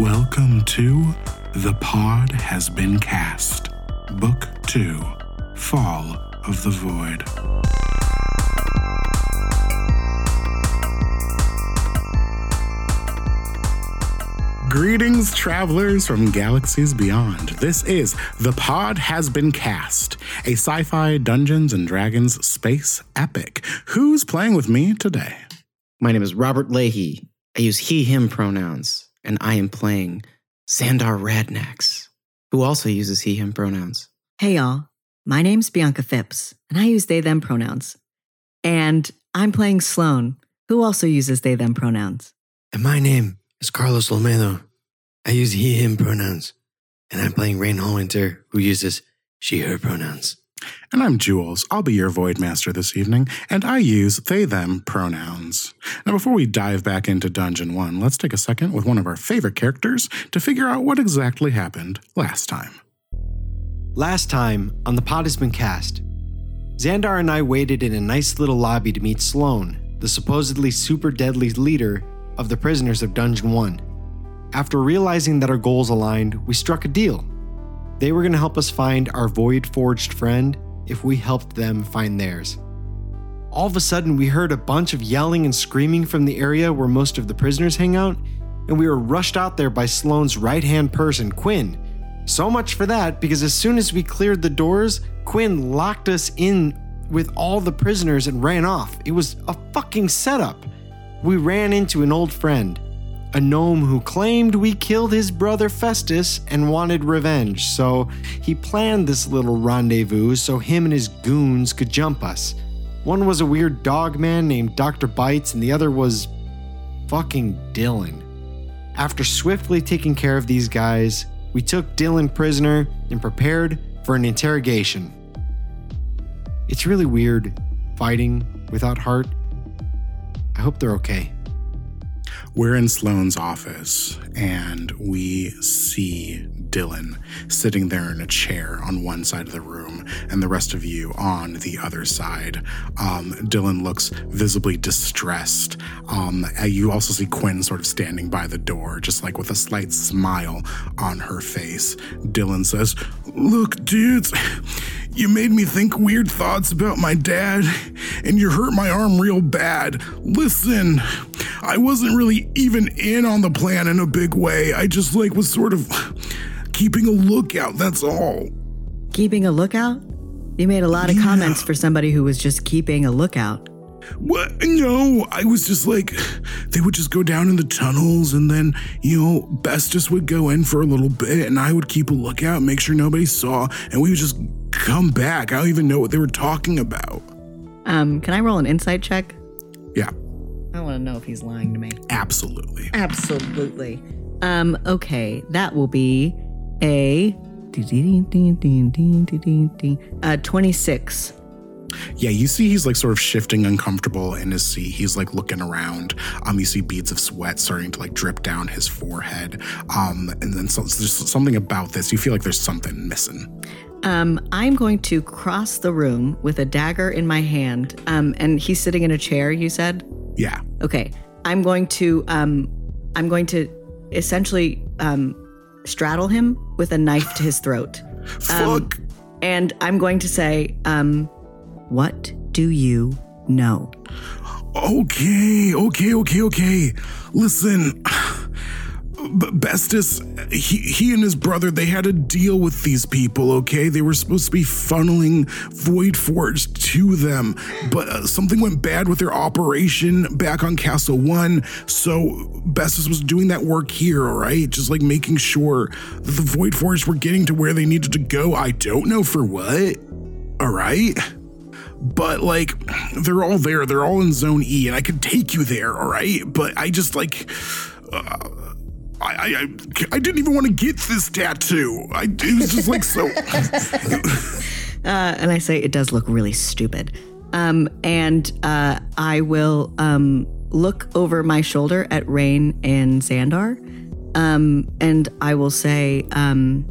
Welcome to The Pod Has Been Cast, Book 2 Fall of the Void. Greetings, travelers from galaxies beyond. This is The Pod Has Been Cast, a sci fi Dungeons and Dragons space epic. Who's playing with me today? My name is Robert Leahy. I use he, him pronouns, and I am playing Xandar Radnax, who also uses he, him pronouns. Hey, y'all. My name's Bianca Phipps, and I use they, them pronouns. And I'm playing Sloan, who also uses they, them pronouns. And my name is Carlos Olmedo. I use he, him pronouns. And I'm playing Raine Hallwinter, who uses she, her pronouns. And I'm Jules. I'll be your Void Master this evening, and I use they, them pronouns. Now, before we dive back into Dungeon 1, let's take a second with one of our favorite characters to figure out what exactly happened last time. Last time on The Pod Has Been Cast, Xandar and I waited in a nice little lobby to meet Sloan, the supposedly super deadly leader of the prisoners of Dungeon 1. After realizing that our goals aligned, we struck a deal. They were going to help us find our Void Forged friend if we helped them find theirs. All of a sudden, we heard a bunch of yelling and screaming from the area where most of the prisoners hang out, and we were rushed out there by Sloane's right hand person, Quinn. So much for that, because as soon as we cleared the doors, Quinn locked us in with all the prisoners and ran off. It was a fucking setup. We ran into an old friend, a gnome who claimed we killed his brother Festus and wanted revenge, so he planned this little rendezvous so him and his goons could jump us. One was a weird dog man named Dr. Bites, and the other was fucking Dylan. After swiftly taking care of these guys, we took Dylan prisoner and prepared for an interrogation. It's really weird fighting without heart. I hope they're okay. We're in Sloane's office and we see Dylan sitting there in a chair on one side of the room and the rest of you on the other side. Um, Dylan looks visibly distressed. Um, you also see Quinn sort of standing by the door, just like with a slight smile on her face. Dylan says, Look, dudes, you made me think weird thoughts about my dad, and you hurt my arm real bad. Listen, I wasn't really even in on the plan in a big way. I just like was sort of keeping a lookout, that's all. Keeping a lookout? You made a lot of Yeah. comments for somebody who was just keeping a lookout. What? No, I was just like, they would just go down in the tunnels, and then, you know, Bestus would go in for a little bit, and I would keep a lookout, make sure nobody saw, and we would just come back. I don't even know what they were talking about. Um, can I roll an insight check? Yeah, I want to know if he's lying to me. absolutely. Absolutely. Um, okay, that will be a uh 26. Yeah, you see he's like sort of shifting uncomfortable in his seat. He's like looking around. Um, you see beads of sweat starting to like drip down his forehead. Um, and then so, there's something about this. You feel like there's something missing. Um, I'm going to cross the room with a dagger in my hand. Um, and he's sitting in a chair, you said? Yeah. Okay. I'm going to um I'm going to essentially um straddle him with a knife to his throat. Um, Fuck. And I'm going to say, um, what do you know? Okay, okay, okay, okay. Listen, Bestus, he, he and his brother, they had a deal with these people, okay? They were supposed to be funneling Void Forge to them, but uh, something went bad with their operation back on Castle One, so Bestus was doing that work here, all right? Just like making sure that the Void Forge were getting to where they needed to go. I don't know for what, all right? but like they're all there they're all in zone e and i could take you there all right but i just like uh, I, I I I didn't even want to get this tattoo. I it was just like so. Uh, and I say it does look really stupid. Um, and uh, I will um, look over my shoulder at Raine and Xandar. Um, and I will say, um,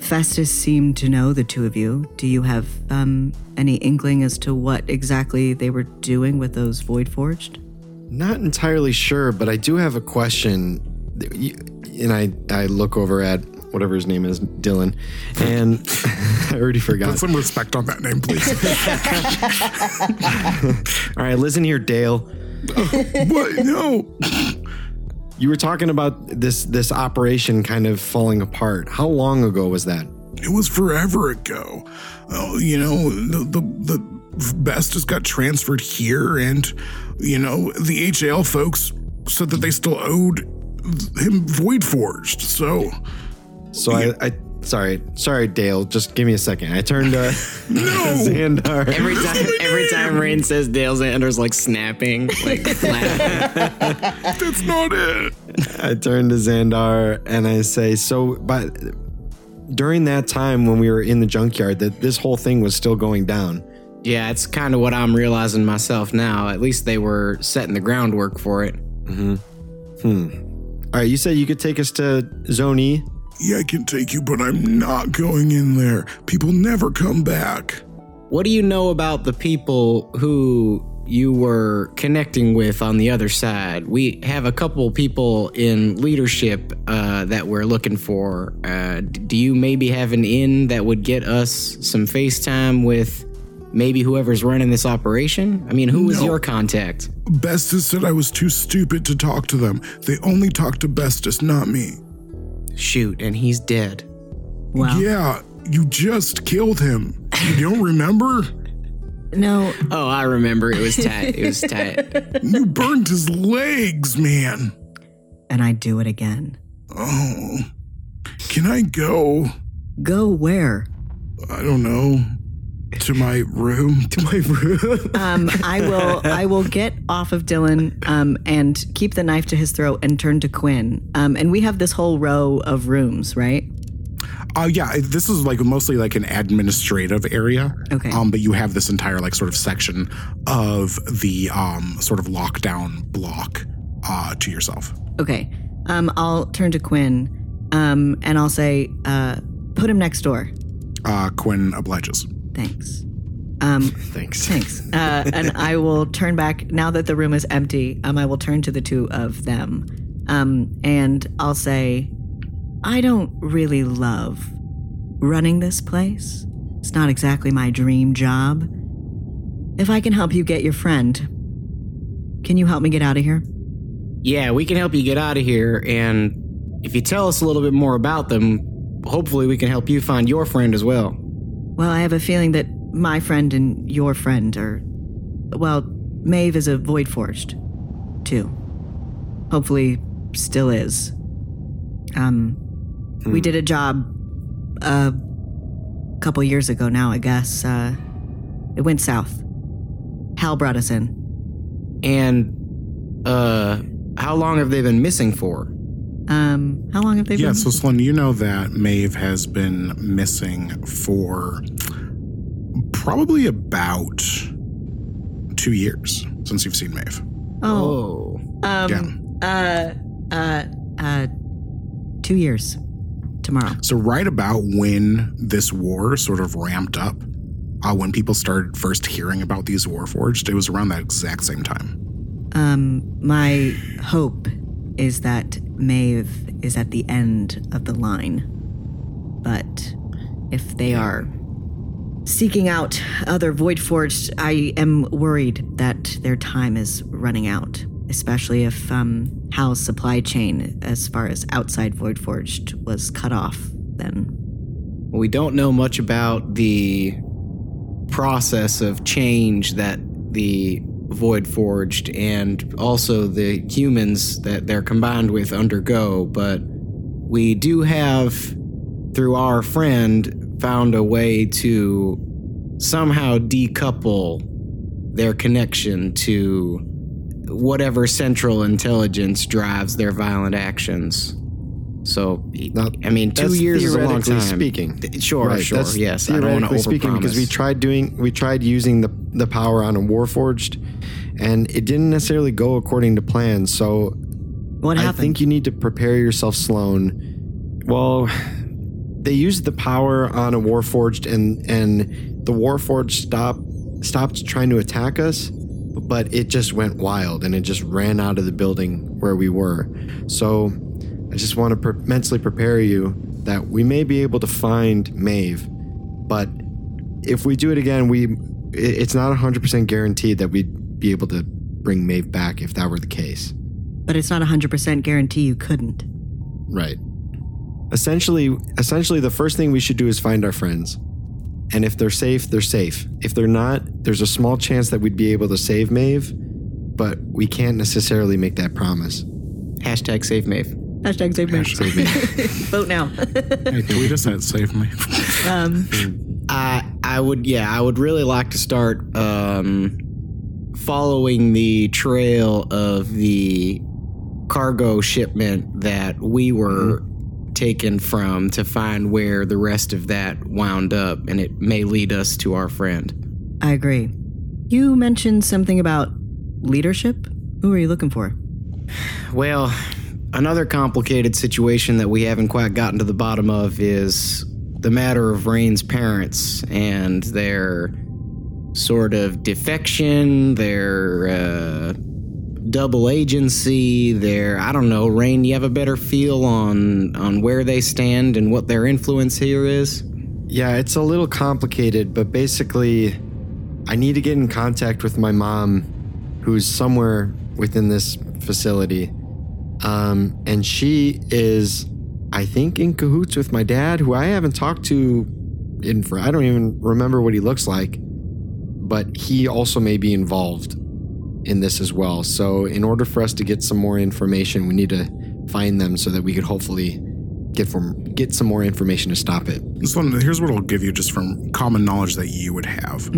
Festus seemed to know the two of you. Do you have um, any inkling as to what exactly they were doing with those Void Forged? Not entirely sure, but I do have a question. And I I look over at whatever his name is, Dylan, and I already forgot. Put some respect on that name, please. All right, listen here, Dale. what? No. You were talking about this this operation kind of falling apart. How long ago was that? It was forever ago. Oh, you know, the the, the Bestus got transferred here, and you know the HAL folks said that they still owed him Void Forged. So So I, I sorry, sorry, Dale. Just give me a second. I turned uh, to Xandar. Every time, every time Raine says Dale Xandar's like snapping, like that's not it. I turn to Xandar and I say, so, but during that time when we were in the junkyard, that this whole thing was still going down. yeah, it's kind of what I'm realizing myself now. At least they were setting the groundwork for it. Mm-hmm. Hmm. All right, you said you could take us to Zone E. Yeah, I can take you, but I'm not going in there. People never come back. What do you know about the people who you were connecting with on the other side? We have a couple people in leadership uh, that we're looking for. Uh, do you maybe have an in that would get us some FaceTime with maybe whoever's running this operation? I mean, who was No. your contact? Bestus said I was too stupid to talk to them. They only talk to Bestus, not me. Shoot, and he's dead. Well, Yeah, you just killed him. You don't remember? no, Oh, I remember. It was tight. It was tight. You burned his legs, man. and I do it again. Oh. Can I go? Go where? I don't know. To my room. To my room. Um, I will. I will get off of Dylan um, and keep the knife to his throat and turn to Quinn. Um, and we have this whole row of rooms, right? Uh, yeah, this is like mostly like an administrative area. Okay. Um, but you have this entire like sort of section of the um sort of lockdown block uh to yourself. Okay. Um, I'll turn to Quinn, um, and I'll say, uh, "Put him next door." Uh, Quinn obliges. Thanks. Um, Thanks. thanks. Uh, and I will turn back now that the room is empty. Um, I will turn to the two of them, um, and I'll say, "I don't really love running this place. It's not exactly my dream job. If I can help you get your friend, can you help me get out of here?" Yeah, we can help you get out of here. And if you tell us a little bit more about them, hopefully we can help you find your friend as well. Well, I have a feeling that my friend and your friend are. Well, Maeve is a Void Forged, too. Hopefully, still is. Um, we did a job a couple years ago now, I guess. Uh, it went south. Hal brought us in. And uh how long have they been missing for? Um, how long have they Yeah, been? Yeah, so Slim, you know that Maeve has been missing for probably about two years since you've seen Maeve. oh, um, uh, uh, uh, two years tomorrow. So right about when this war sort of ramped up, uh, when people started first hearing about these Warforged, it was around that exact same time. Um, my hope is that Maeve is at the end of the line. But if they are seeking out other Void Forged, I am worried that their time is running out, especially if um, Hal's supply chain, as far as outside Void Forged, was cut off. Then, We don't know much about the process of change that the Void Forged and also the humans that they're combined with undergo, but we do have, through our friend, found a way to somehow decouple their connection to whatever central intelligence drives their violent actions. So, Now, I mean, two years is a long time. speaking. Sure, Right, sure, yes. I don't want to theoretically speaking because we tried doing we tried using the the power on a warforged, and it didn't necessarily go according to plan. So what happened? I think you need to prepare yourself, Sloan. Well, they used the power on a warforged, and and the warforged stopped stopped trying to attack us, but it just went wild and it just ran out of the building where we were. So I just want to pre- mentally prepare you that we may be able to find Maeve, but if we do it again, we it's not 100% guaranteed that we'd be able to bring Maeve back if that were the case. But it's not a 100% guarantee you couldn't. Right. Essentially, essentially the first thing we should do is find our friends. And if they're safe, they're safe. If they're not, there's a small chance that we'd be able to save Maeve, but we can't necessarily make that promise. Hashtag save Maeve. Hashtag save me. Save Maeve. Vote now. Hey, tweet us at Save Me. I I would yeah I would really like to start um, following the trail of the cargo shipment that we were taken from to find where the rest of that wound up, and it may lead us to our friend. I agree. You mentioned something about leadership. Who are you looking for? Well, another complicated situation that we haven't quite gotten to the bottom of is the matter of Raine's parents and their sort of defection, their uh, double agency, their I don't know, Raine, you have a better feel on on where they stand and what their influence here is? Yeah, it's a little complicated, but basically, I need to get in contact with my mom, who's somewhere within this facility. Um, and she is, I think, in cahoots with my dad, who I haven't talked to in for, I don't even remember what he looks like, but he also may be involved in this as well. So, in order for us to get some more information, we need to find them so that we could hopefully get from get some more information to stop it. So here's what I'll give you just from common knowledge that you would have.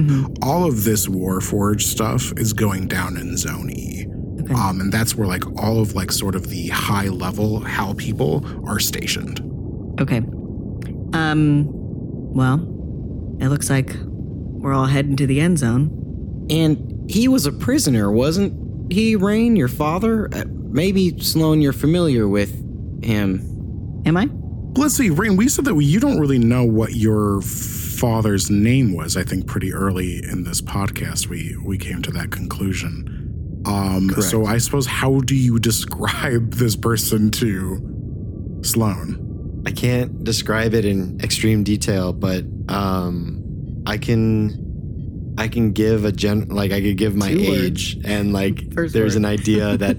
All of this Warforged stuff is going down in Zone E. Um, and that's where like all of like sort of the high level HAL people are stationed. Okay. Um, well, it looks like we're all heading to the end zone. And he was a prisoner, wasn't he, Raine, your father? Uh, maybe Sloan, you're familiar with him. Am I? Let's see, Raine, we said that you don't really know what your father's name was. I think pretty early in this podcast we we came to that conclusion. Um, so I suppose how do you describe this person to Sloan? I can't describe it in extreme detail, but um, I can I can give a gen like I could give my Two words. age and like First there's word. an idea that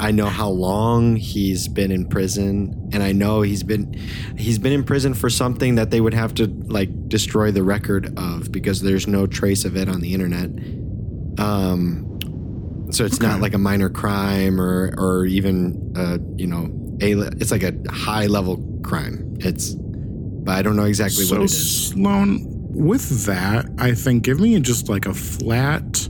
I know how long he's been in prison and I know he's been he's been in prison for something that they would have to like destroy the record of because there's no trace of it on the internet. Um so it's not like a minor crime or or even uh you know a it's like a high level crime. It's but I don't know exactly so what it is. Sloan, with that, I think give me just like a flat.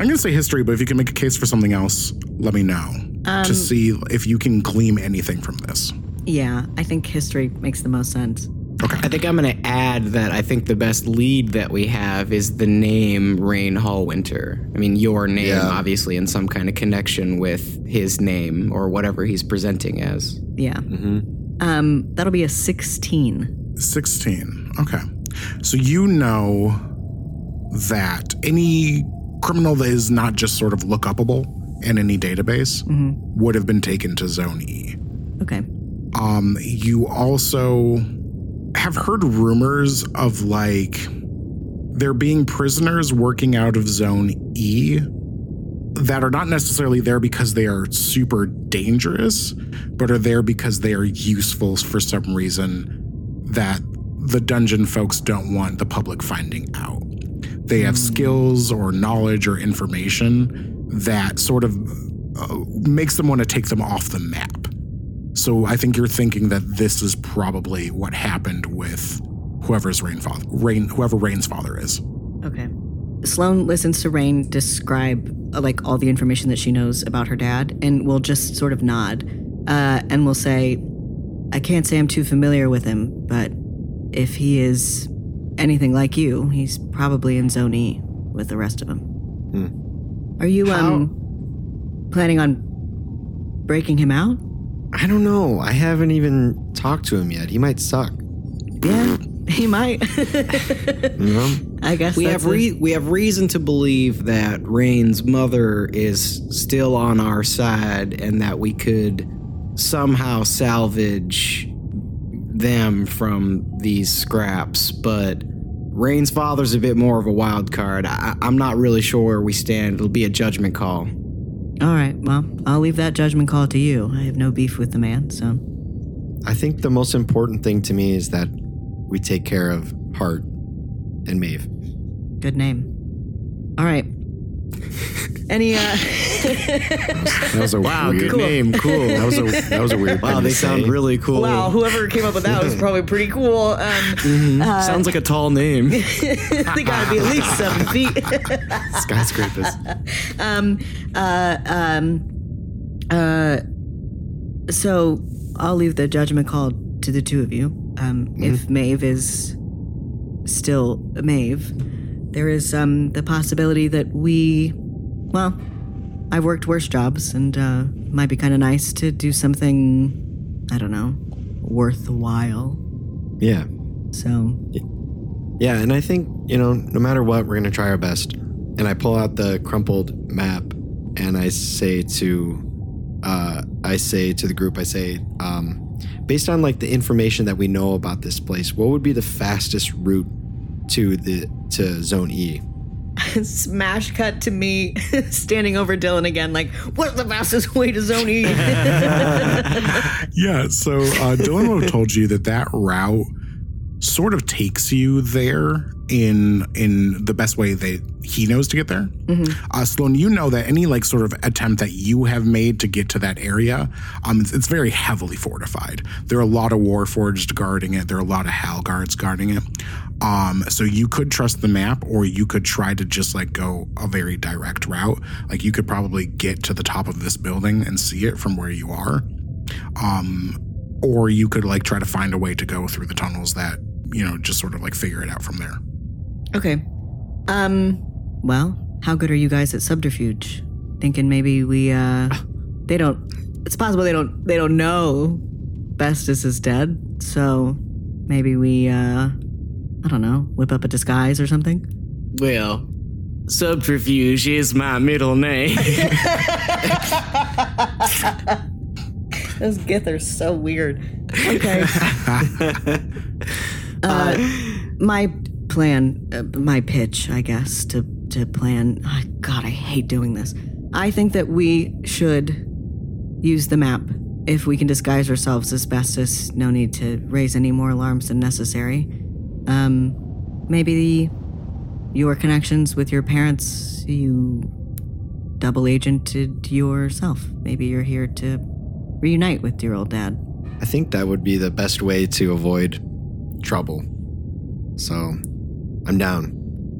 I'm gonna say history, but if you can make a case for something else, let me know Um, to see if you can glean anything from this. Yeah, I think history makes the most sense. I think I'm going to add that I think the best lead that we have is the name Raine Hallwinter. I mean, your name, Yeah. obviously, in some kind of connection with his name or whatever he's presenting as. Yeah. Um, that'll be a 16. 16. Okay. So you know that any criminal that is not just sort of look upable in any database would have been taken to Zone E. Okay. Um, you also have heard rumors of like there being prisoners working out of Zone E that are not necessarily there because they are super dangerous, but are there because they are useful for some reason that the dungeon folks don't want the public finding out. They have skills or knowledge or information that sort of uh, makes them want to take them off the map. So I think you're thinking that this is probably what happened with whoever's Raine father, Raine, whoever Raine's father is. Okay. Sloan listens to Raine describe uh, like all the information that she knows about her dad and will just sort of nod uh, and will say, I can't say I'm too familiar with him, but if he is anything like you, he's probably in Zone E with the rest of them. Are you um planning on breaking him out? I don't know. I haven't even talked to him yet. He might suck. Yeah, he might. You know? I guess We that's have a- re- we have reason to believe that Raine's mother is still on our side and that we could somehow salvage them from these scraps, but Raine's father's a bit more of a wild card. I, I'm not really sure where we stand. It'll be a judgment call. All right, well, I'll leave that judgment call to you. I have no beef with the man, so. I think the most important thing to me is that we take care of Hart and Maeve. Good name. All right. Any, uh, That was a Wow, weird. good name. Cool. That was a that was a weird. wow, they sound say. really cool. wow, whoever came up with that was probably pretty cool. Um, Sounds like a tall name. they gotta be at least seven feet. Skyscrapers. um, uh, um, uh, so I'll leave the judgment call to the two of you. Um, If Maeve is still Maeve, there is um, the possibility that we, well, I've worked worse jobs, and uh, might be kind of nice to do something, I don't know, worthwhile. yeah. So Yeah, and I think, you know, no matter what, we're going to try our best. And I pull out the crumpled map and I say to uh I say to the group I say um based on like the information that we know about this place, what would be the fastest route to the to zone E? smash cut to me standing over Dylan again, like, what's the fastest way to zone E? Yeah, so uh, Dylan would have told you that that route sort of takes you there in in the best way that he knows to get there. Uh, Sloan, you know that any like sort of attempt that you have made to get to that area, um, it's, it's very heavily fortified. There are a lot of Warforged guarding it. There are a lot of Hal guards guarding it. Um, so you could trust the map, or you could try to just like go a very direct route. Like you could probably get to the top of this building and see it from where you are um, or you could like try to find a way to go through the tunnels that you know just sort of like figure it out from there. okay. Um, well, how good are you guys at subterfuge? Thinking maybe we, uh, they don't, it's possible they don't, they don't know Bestus is dead. So maybe we, uh, I don't know, whip up a disguise or something? Well, subterfuge is my middle name. Those gith are so weird. Okay. uh, my plan, uh, my pitch, I guess, to to plan. Oh, God, I hate doing this. I think that we should use the map if we can disguise ourselves as best as. No need to raise any more alarms than necessary. Um, maybe your connections with your parents, you double agented yourself. Maybe you're here to reunite with your old dad. I think that would be the best way to avoid trouble. So I'm down.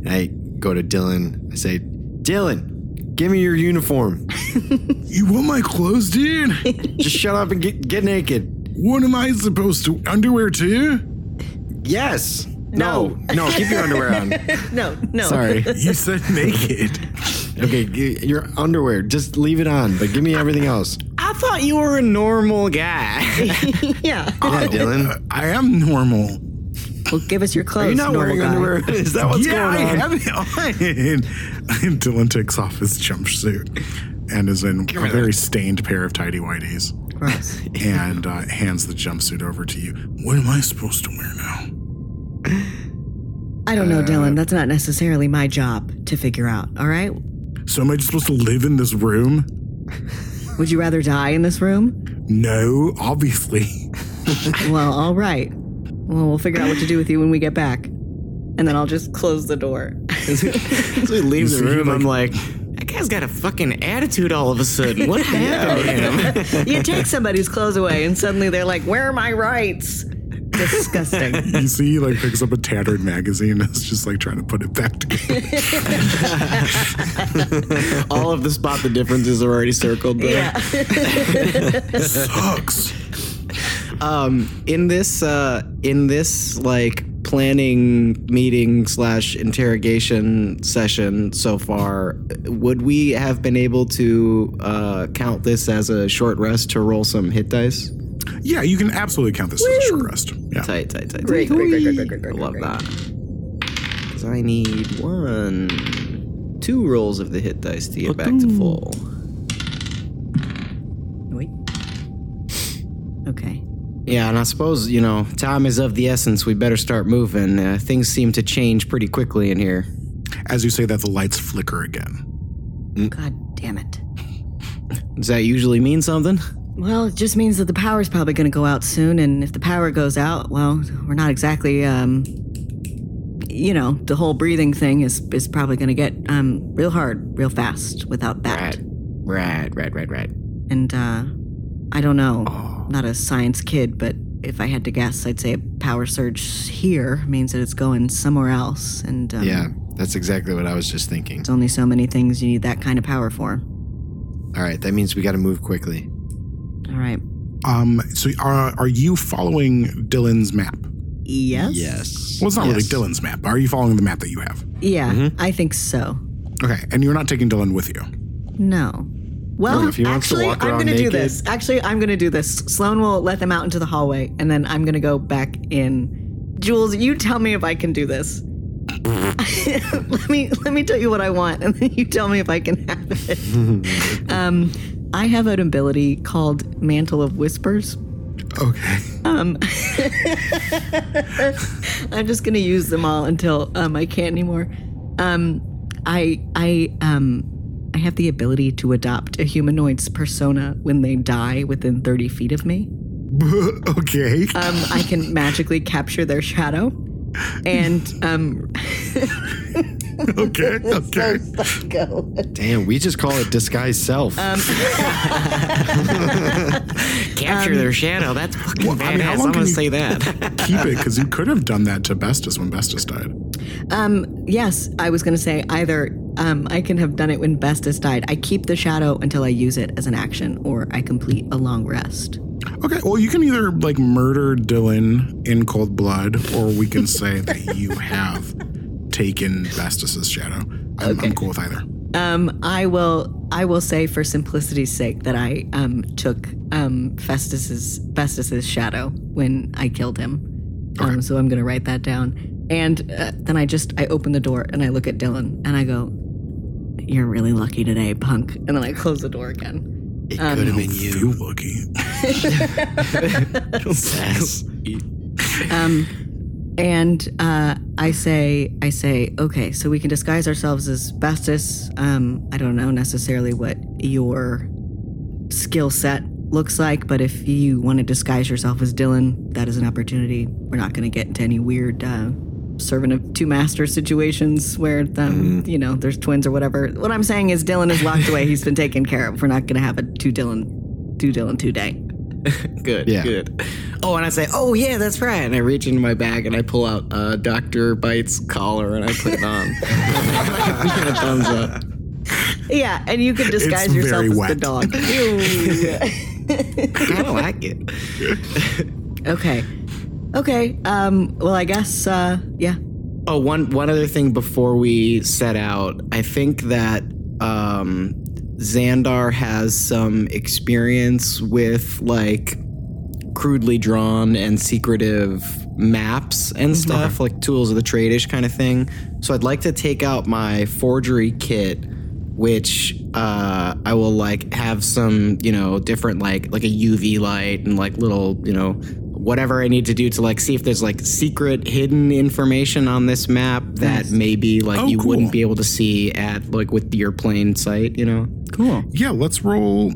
And I go to Dylan. I say, Dylan, give me your uniform. You want my clothes, dude? Just shut up and get, get naked. what am I supposed to underwear too? Yes. No. No, keep your underwear on. No, no. Sorry. You said naked. Okay, your underwear. Just leave it on, but give me everything else. I thought you were a normal guy. yeah. Yeah, Dylan. I am normal. Well, give us your clothes. Are you not normal wearing guy. underwear? Is that what's yeah, going I on? have it on. And Dylan takes off his jumpsuit and is in a very stained pair of tidy whities and uh, hands the jumpsuit over to you. What am I supposed to wear now? I don't know, Dylan. That's not necessarily my job to figure out. All right. So am I just supposed to live in this room? Would you rather die in this room? No, obviously. Well, all right. Well, we'll figure out what to do with you when we get back, and then I'll just close the door. As we leave the room, like- I'm like, that guy's got a fucking attitude all of a sudden. What happened to him? you take somebody's clothes away, and suddenly they're like, "Where are my rights?" Disgusting. You see, he like picks up a tattered magazine and is just like trying to put it back together. all of the spot the differences are already circled there. yeah. Sucks. Um, in this, uh, in this like planning meeting slash interrogation session so far, would we have been able to uh, count this as a short rest to roll some hit dice? Yeah, you can absolutely count this as a short rest. Yeah. Tight, tight, tight. Great, tight. great, great, great, great, great, I love great. that. Because I need one, two rolls of the hit dice to get back to full. Wait. Okay. Yeah, and I suppose, you know, time is of the essence. We better start moving. Uh, things seem to change pretty quickly in here. As you say that, the lights flicker again. God damn it. Does that usually mean something? Well, it just means that the power's probably going to go out soon, and if the power goes out, well, we're not exactly, um, you know, the whole breathing thing is is probably going to get um real hard, real fast without that. Right, right, right, right. And uh, I don't know, not a science kid, but if I had to guess, I'd say a power surge here means that it's going somewhere else, and um, Yeah, that's exactly what I was just thinking. there's only so many things you need that kind of power for. All right, that means we got to move quickly. All right. Um, so are, are you following Dylan's map? Yes. Yes. Well, it's not really Dylan's map. Are you following the map that you have? Yeah, I think so. Okay, and you're not taking Dylan with you. No. Well, if he wants to actually, walk I'm going to do this. Actually, I'm going to do this. Sloan will let them out into the hallway, and then I'm going to go back in. Jules, you tell me if I can do this. let me let me tell you what I want, and then you tell me if I can have it. um, I have an ability called Mantle of Whispers. Okay. I'm just gonna use them all until um, I can't anymore. Um, I I um I have the ability to adopt a humanoid's persona when they die within 30 feet of me. okay. Um, I can magically capture their shadow, and um, okay. Okay. go. Damn, we just call it disguise self. Um, Capture their shadow. That's fucking Well, I mean, how badass. long I'm can going to you- say that. Keep it because you could have done that to Bestus when Bestus died. Um, yes, I was gonna say either um, I can have done it when Bestus died. I keep the shadow until I use it as an action, or I complete a long rest. Okay. Well, you can either like murder Dylan in cold blood, or we can say that you have taken Bestus's shadow. I'm, I'm cool with either. Um, I will. I will say, for simplicity's sake, that I um, took um, Festus's Festus's shadow when I killed him. Um, so I'm going to write that down. And uh, then I just I open the door and I look at Dylan and I go, "You're really lucky today, punk." And then I close the door again. It could have been Feel you. lucky. Sass. Um, and uh, I say, I say, okay, so we can disguise ourselves as Bestus. Um, I don't know necessarily what your skill set looks like, but if you want to disguise yourself as Dylan, that is an opportunity. We're not going to get into any weird uh, servant of two masters situations where, um, you know, there's twins or whatever. What I'm saying is Dylan is locked away. He's been taken care of. We're not going to have a two Dylan, two Dylan, two day. good, Yeah. good. Oh, and I say, oh, yeah, that's right. And I reach into my bag and I pull out uh, Dr. Bite's collar and I put it on. Give it a thumbs up. Yeah, and you can disguise It's yourself very as the wet. dog. I kind of like it. Okay. Okay. Um, well, I guess, uh, yeah. Oh, one one other thing before we set out, I think that um, Xandar has some experience with like crudely drawn and secretive maps and stuff, like tools of the tradish kind of thing. So I'd like to take out my forgery kit, which uh, I will like have some, you know, different like like a UV light and like little, you know, whatever I need to do to like see if there's like secret hidden information on this map that maybe like Oh, you cool. wouldn't be able to see at like with your plain sight, you know. Cool. Yeah. Let's roll.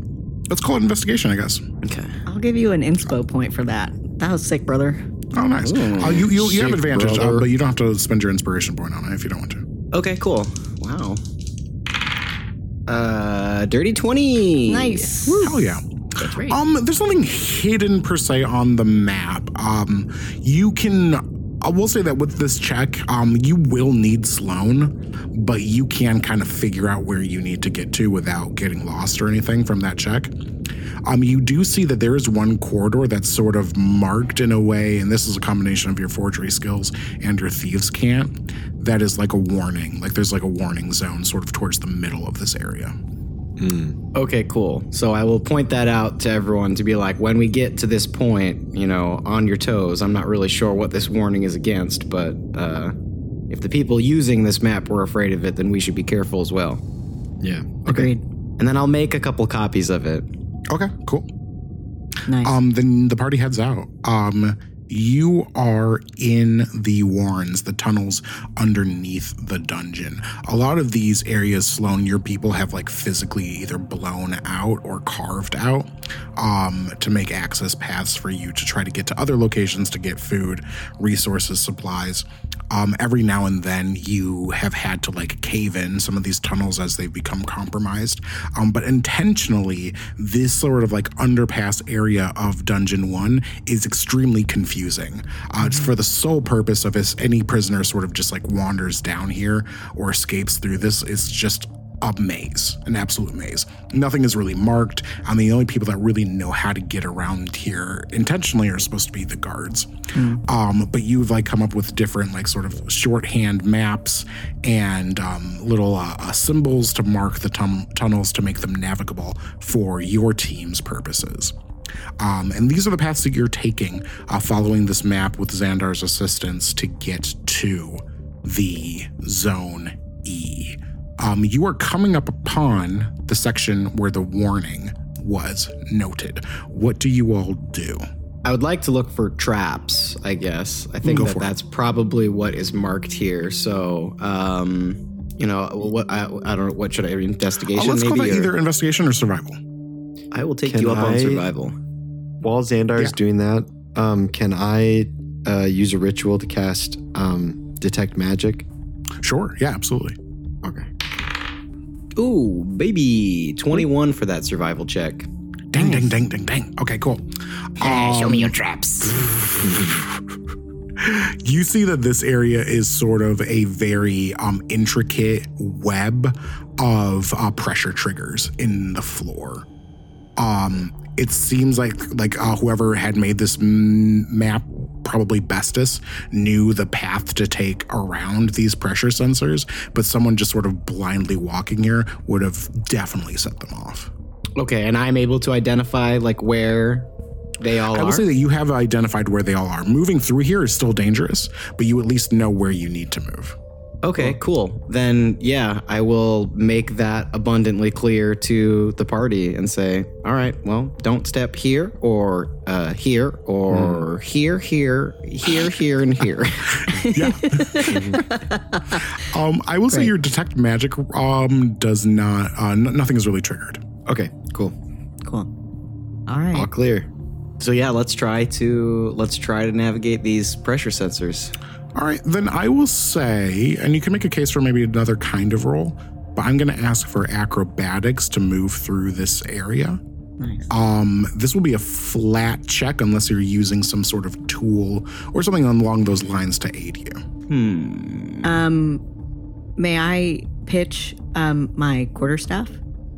Let's call it investigation, I guess. Okay. I'll give you an inspo point for that. That was sick, brother. Oh, nice. Uh, you you, you have sick, advantage, uh, but you don't have to spend your inspiration point on it if you don't want to. Okay, cool. Wow. Uh dirty 20. Nice. Hell yeah. That's. Um, there's nothing hidden per se on the map. Um, you can. I will say that with this check, um, you will need Sloan, but you can kind of figure out where you need to get to without getting lost or anything from that check. Um, you do see that there is one corridor that's sort of marked in a way, and this is a combination of your forgery skills and your thieves' cant. That is like a warning. Like there's like a warning zone sort of towards the middle of this area. Okay, cool. So I will point that out to everyone to be like, when we get to this point, you know, on your toes. I'm not really sure what this warning is against, but uh, if the people using this map were afraid of it, then we should be careful as well. Yeah. Agreed. And then I'll make a couple copies of it. Okay, cool. Nice. Um, then the party heads out. Um, you are in the warrens, the tunnels underneath the dungeon. A lot of these areas, Sloan, your people have like physically either blown out or carved out um, to make access paths for you to try to get to other locations to get food, resources, supplies. Um, every now and then you have had to like cave in some of these tunnels as they've become compromised. Um, but intentionally, this sort of like underpass area of Dungeon 1 is extremely confusing. Uh, it's for the sole purpose of if any prisoner sort of just like wanders down here or escapes through this, it's just a maze, an absolute maze. Nothing is really marked. I mean, the only people that really know how to get around here intentionally are supposed to be the guards. Um, but you've like come up with different like sort of shorthand maps and um, little uh, uh, symbols to mark the tum- tunnels to make them navigable for your team's purposes. Um, and these are the paths that you're taking uh, following this map with Xandar's assistance to get to the Zone E. Um, you are coming up upon the section where the warning was noted. What do you all do? I would like to look for traps, I guess. I think Go that for it. that's probably what is marked here. So, um, you know, what I, I don't know, what should I Uh, investigation let's call that or- either investigation or survival. I will take Can you up on survival. While Xandar is Yeah. doing that, um, can I uh, use a ritual to cast um, detect magic? Sure, yeah, absolutely. Okay. Ooh, baby, 21 for that survival check. Dang, ding, ding, ding, ding. Okay, cool. Show me your traps. You see that this area is sort of a very um, intricate web of uh, pressure triggers in the floor. Um, it seems like like uh, whoever had made this m- map, probably Bestus, knew the path to take around these pressure sensors, but someone just sort of blindly walking here would have definitely set them off. Okay, and I'm able to identify like where they all are. I are. will say that you have identified where they all are. Moving through here is still dangerous, but you at least know where you need to move. Okay, cool. Then, yeah, I will make that abundantly clear to the party and say, all right, well, don't step here or uh, here or here, here, here, here, and here. Yeah. um, I will say your detect magic um does not. Uh, n- nothing is really triggered. Okay. Cool. Cool. All right. All clear. so yeah, let's try to let's try to navigate these pressure sensors. All right, then I will say, and you can make a case for maybe another kind of roll, but I'm going to ask for acrobatics to move through this area. Nice. Um, this will be a flat check unless you're using some sort of tool or something along those lines to aid you. Hmm. Um, may I pitch um my quarterstaff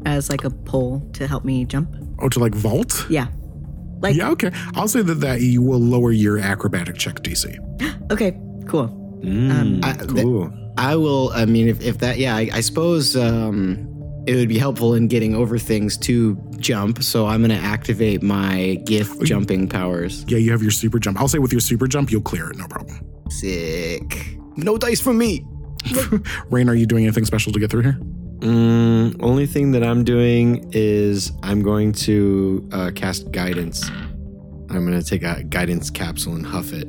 as like a pole to help me jump? Oh, to like vault? Yeah. Like Yeah, okay. I'll say that that you will lower your acrobatic check DC. okay, cool. Um, I, th- Cool. I will. I mean, if, if that, yeah, I, I suppose um, it would be helpful in getting over things to jump. So I'm going to activate my gift jumping powers. Yeah, you have your super jump. I'll say with your super jump, you'll clear it, no problem. Sick. No dice for me. Raine, are you doing anything special to get through here? Mm, only thing that I'm doing is I'm going to uh, cast guidance. I'm going to take a guidance capsule and huff it.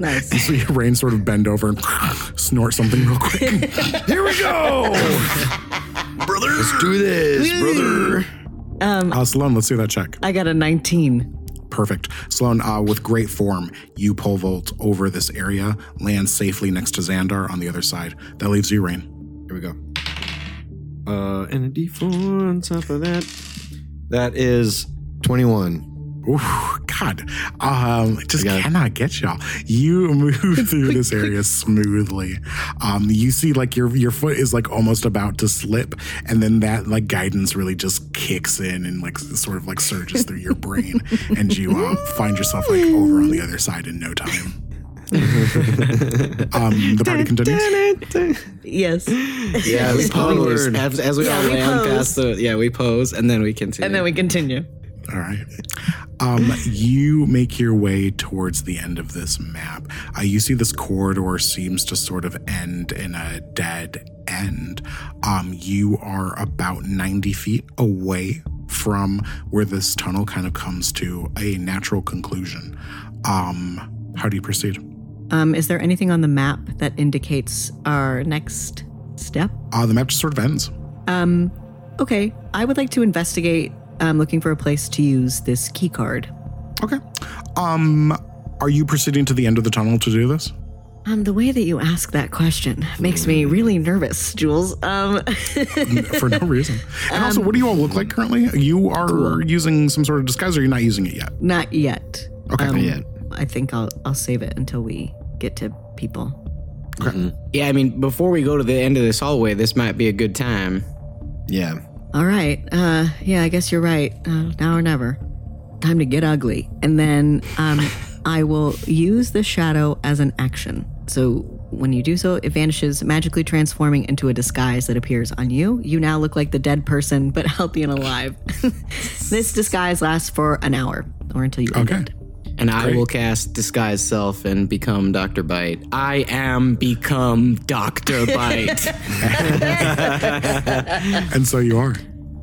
Nice. So your Raine sort of bend over and snort something real quick. Here we go, brother. Let's do this, brother. Um, Uh, Sloan, let's do that check. I got a 19. Perfect. Sloan, uh, with great form, you pole vault over this area, land safely next to Xandar on the other side. That leaves you, Raine. Here we go. Uh, and a D4 on top of that. That is 21. Ooh, God, um, just got it. cannot get y'all. You move through this area smoothly. Um, you see, like your your foot is like almost about to slip, and then that like guidance really just kicks in and like sort of like surges through your brain, and you uh, find yourself like over on the other side in no time. um, the party continues. Yes. Yeah, we pose as, as we Yeah, all we land pose. past the. Yeah, we pose and then we continue. And then we continue. All right. Um, you make your way towards the end of this map. Uh, you see this corridor seems to sort of end in a dead end. Um, you are about 90 feet away from where this tunnel kind of comes to a natural conclusion. Um, how do you proceed? Um, is there anything on the map that indicates our next step? Uh, the map just sort of ends. Um, okay, I would like to investigate. Um looking for a place to use this key card. Okay. Um, are you proceeding to the end of the tunnel to do this? Um, the way that you ask that question makes me really nervous, Jules. Um, For no reason. And also, what do you all look like currently? You are using some sort of disguise, or you're not using it yet? not yet. Okay. Um, Not yet. I think I'll I'll save it until we get to people. Okay. Yeah, I mean, before we go to the end of this hallway, this might be a good time. Yeah. All right. Uh, yeah, I guess you're right. Uh, now or never. Time to get ugly. And then um, I will use the shadow as an action. So when you do so, it vanishes, magically transforming into a disguise that appears on you. You now look like the dead person, but healthy and alive. this disguise lasts for an hour or until you end Okay. it. And I will cast Disguise Self and become Dr. Bite. I am become Dr. Bite. And so you are.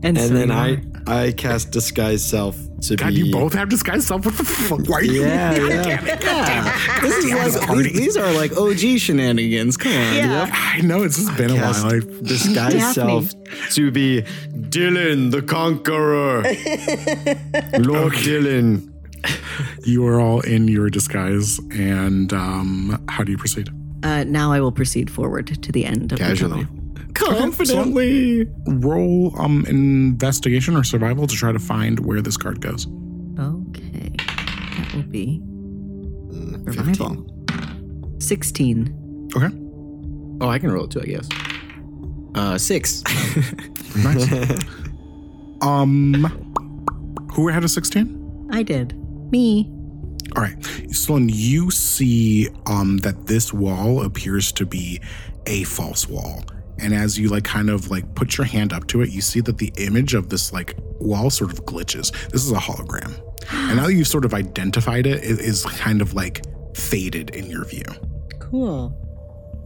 And, And so then I are. I cast disguise self to God, be. you both have disguise self. What the fuck? Why are you? Yeah, yeah. yeah. This is like, these, these are like OG shenanigans. Come on. Yeah. I know it's just been a Cast while. I, disguise Daphne. self to be Dylan the Conqueror. Lord Dylan. you are all in your disguise, and um, how do you proceed? Uh, now I will proceed forward to the end of the Casually. tunnel. Confidently. Roll um investigation or survival to try to find where this card goes. Okay. That will be Mm, survival. 16. Okay. Oh, I can roll it too, I guess. Uh, six. Nice. um, who had a sixteen? I did. Me. All right, Sloan, you see um, that this wall appears to be a false wall. And as you like kind of like put your hand up to it, you see that the image of this like wall sort of glitches. This is a hologram. And now that you've sort of identified it, it is kind of like faded in your view. Cool.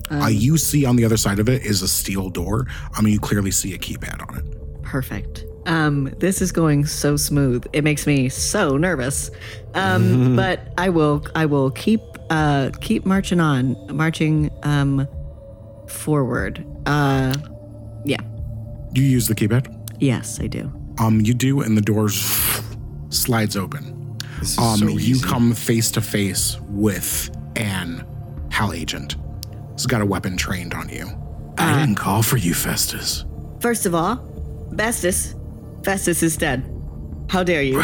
uh, you see on the other side of it is a steel door. I mean, you clearly see a keypad on it. Perfect. Um, this is going so smooth. It makes me so nervous. Um, but I will I will keep uh keep marching on, marching um forward. Uh yeah. You use the keypad. Yes, I do. Um, you do, and the doors slides open. This is Um, so you easy. come face to face with an Hal agent. He's got a weapon trained on you. I didn't call for you, Festus. First of all, Festus. Festus is dead. How dare you?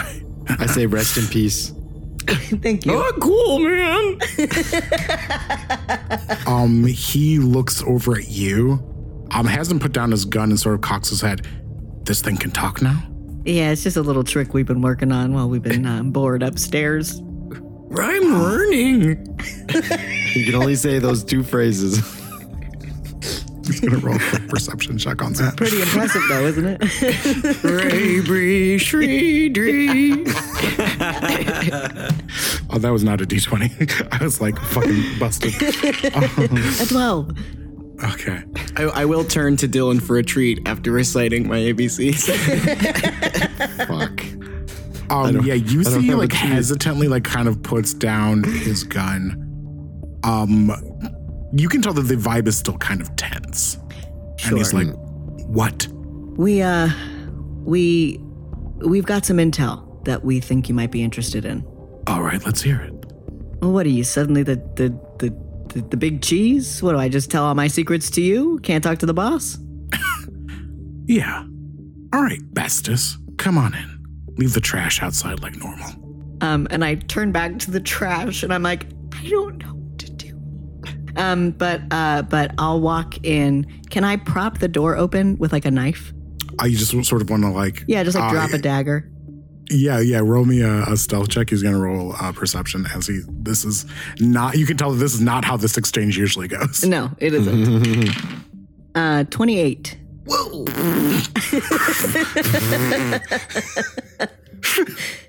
I say rest in peace. Thank you. oh, cool, man. Um, he looks over at you. Um, hasn't put down his gun and sort of cocks his head. This thing can talk now. Yeah, it's just a little trick we've been working on while we've been um, bored upstairs. I'm learning. You can only say those two phrases. He's gonna roll a quick perception check on that. Pretty impressive, though, isn't it? Ray, bree, shree, dree. Oh, that was not a d20. I was like fucking busted. a 12. Okay. I, I will turn to Dylan for a treat after reciting my ABCs. Fuck. Um, yeah, you see, like treat. hesitantly, like kind of puts down his gun. Um, you can tell that the vibe is still kind of tense, and he's like, "What? We, uh, we, we've got some intel that we think you might be interested in. All right, let's hear it." Well, what are you, suddenly the, the, the, the, the big cheese? What do I just tell all my secrets to you? Can't talk to the boss? Yeah. All right, Bestus, come on in. Leave the trash outside like normal. Um, and I turn back to the trash and I'm like, I don't know what to do. Um, but, uh, but I'll walk in. Can I prop the door open with like a knife? Uh, you just sort of want to like, Yeah, just like uh, drop a dagger. Yeah, yeah. Roll me a, a stealth check. He's gonna roll uh, perception as he. This is not. You can tell that this is not how this exchange usually goes. No, it isn't. uh, 28.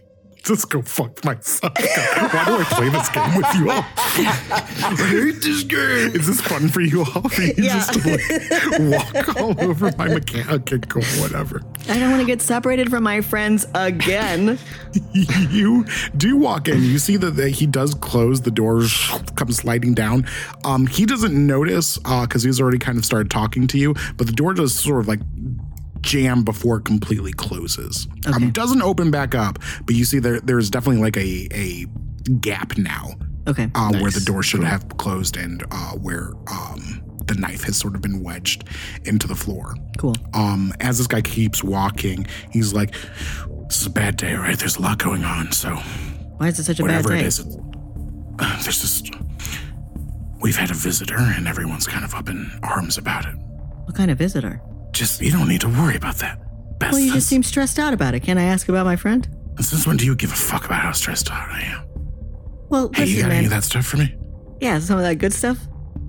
just go fuck myself. Why do I play this game with you all? I hate this game. Is this fun for you all? For you Yeah. just to like walk all over my mechanic and go whatever. I don't want to get separated from my friends again. you do walk in. You see that that he does close the door, comes sliding down. Um, he doesn't notice because he's already kind of started talking to you, but the door does sort of like jam before it completely closes. Um, doesn't open back up, but you see there there's definitely like a a gap now Okay. uh, where the door should have closed and uh, where um, the knife has sort of been wedged into the floor. Cool. Um, as this guy keeps walking, he's like, "This is a bad day, right? There's a lot going on, so Why is it such a bad day? is, it's, uh, there's just we've had a visitor, and everyone's kind of up in arms about it. What kind of visitor? Just you don't need to worry about that. Best Well, you just seem stressed out about it. Can I ask about my friend? since when do you give a fuck about how stressed out I am? Well, Hey, you listen, got any of that stuff for me? Yeah, some of that good stuff.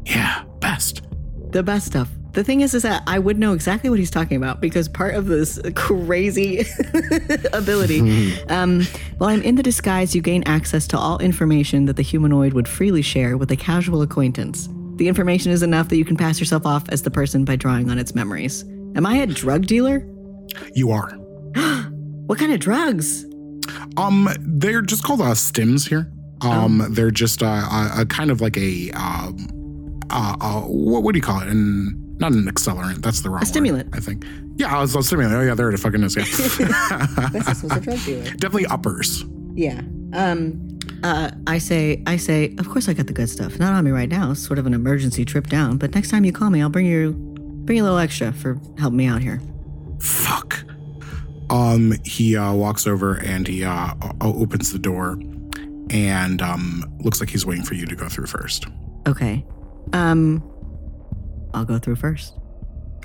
Yeah, best. The best stuff. The thing is, is that I would know exactly what he's talking about because part of this crazy ability. um, while I'm in the disguise, you gain access to all information that the humanoid would freely share with a casual acquaintance. The information is enough that you can pass yourself off as the person by drawing on its memories. Am I a drug dealer? You are. What kind of drugs? Um, they're just called uh, stims here. Um, they're just uh, a, a kind of like a um, uh, uh, what, what do you call it? And not an accelerant. That's the wrong. One. A stimulant. Word, I think. Yeah, I was a stimulant. Oh yeah, there it fucking is. Yeah. This was a drug dealer. Definitely uppers. Yeah. Um uh I say I say, of course I got the good stuff. Not on me right now. It's sort of an emergency trip down, but next time you call me, I'll bring you bring you a little extra for helping me out here. Fuck. Um, he uh, walks over and he uh, opens the door, and um, looks like he's waiting for you to go through first. Okay. Um I'll go through first.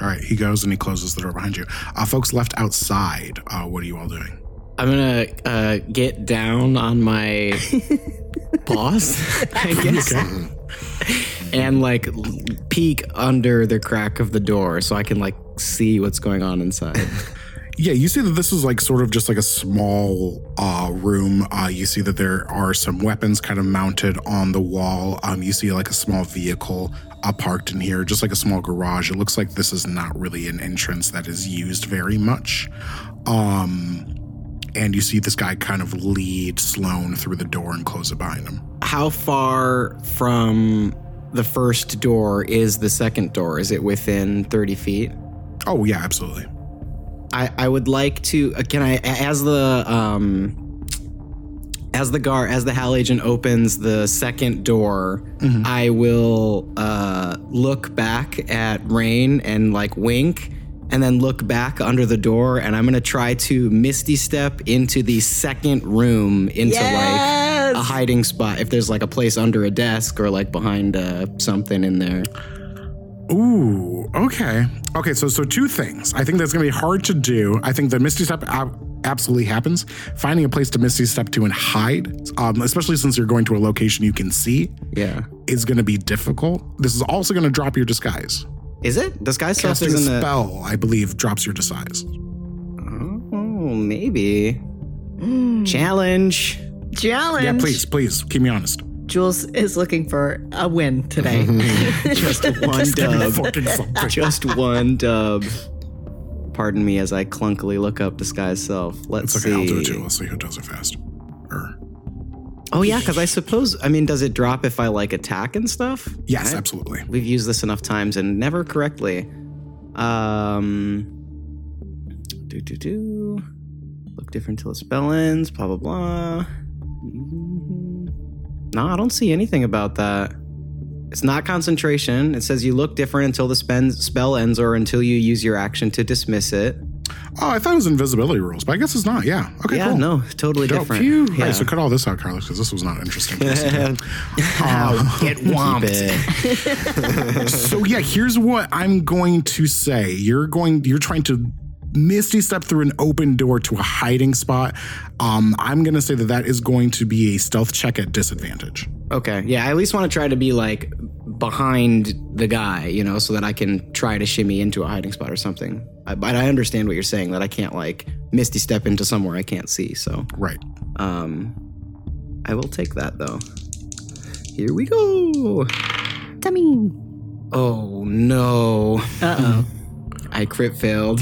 All right, he goes and he closes the door behind you. Uh, folks left outside. Uh, what are you all doing? I'm gonna uh, get down on my paws, I guess, and like peek under the crack of the door so I can like see what's going on inside. Yeah, you see that this is like sort of just like a small uh, room. Uh, you see that there are some weapons kind of mounted on the wall. Um, you see like a small vehicle uh, parked in here, just like a small garage. It looks like this is not really an entrance that is used very much. Um, and you see this guy kind of lead Sloane through the door and close it behind him. How far from the first door is the second door? Is it within 30 feet? Oh yeah, absolutely. I, I would like to. uh, Can I, as the um, as the guard, as the Hal agent opens the second door, I will uh, look back at Raine and like wink, and then look back under the door, and I'm gonna try to misty step into the second room into like a hiding spot. If there's like a place under a desk or like behind uh, something in there. Ooh, okay. Okay, so so two things. I think that's going to be hard to do. I think the Misty Step ab- absolutely happens. Finding a place to Misty Step to and hide, um, especially since you're going to a location you can see, Yeah. is going to be difficult. This is also going to drop your disguise. Is it? Disguise Casting a isn't a. spell, I believe, drops your disguise. Oh, maybe. Challenge. Challenge. Yeah, please, please, keep me honest. Jules is looking for a win today. Just one Give dub. Just one dub. Pardon me as I clunkily look up disguise self. Let's It's okay, I'll do it see. too. Let's see who does it fast. Or, Oh yeah, because I suppose I mean, does it drop if I like attack and stuff? yes, Right? absolutely. We've used this enough times and never correctly. Um. Do do do. Look different till the spell ends. Blah blah blah. No, I don't see anything about that. It's not concentration. It says you look different until the spell ends or until you use your action to dismiss it. Oh, I thought it was invisibility rules, but I guess it's not. Yeah. Okay, yeah, cool. no, totally Dope. different. Phew. Yeah. All right, so cut all this out, Carlos, because this was not interesting. to. Um, get whomped. so yeah, here's what I'm going to say. You're going you're trying to misty step through an open door to a hiding spot. Um, I'm gonna say that that is going to be a stealth check at disadvantage. Okay. Yeah, I at least want to try to be like behind the guy, you know, so that I can try to shimmy into a hiding spot or something. I, but I understand what you're saying that I can't like misty step into somewhere I can't see. So Right. Um, I will take that though. Here we go. Tummy. Oh no. Uh oh. I crit failed.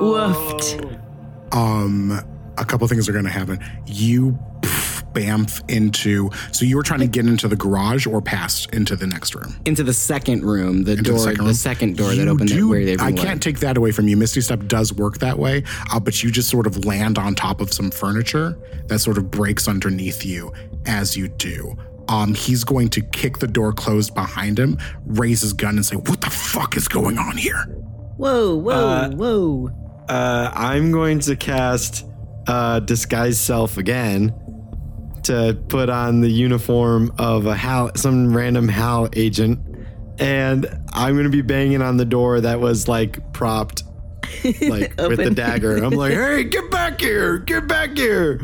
Woofed. Um, a couple things are going to happen. You pff, bamf into. So you were trying to get into the garage or past into the next room. Into the second room, the Into door, the second room? door that You opened do- where they were. I can't take that away from you. Misty Step does work that way, uh, but you just sort of land on top of some furniture that sort of breaks underneath you as you do. Um, he's going to kick the door closed behind him, raise his gun, and say, "What the fuck is going on here?" Whoa, whoa, Uh, whoa. Uh, I'm going to cast uh, disguise self again to put on the uniform of a Hal, some random Hal agent, and I'm going to be banging on the door that was like propped, like with the dagger. I'm like, "Hey, get back here! Get back here!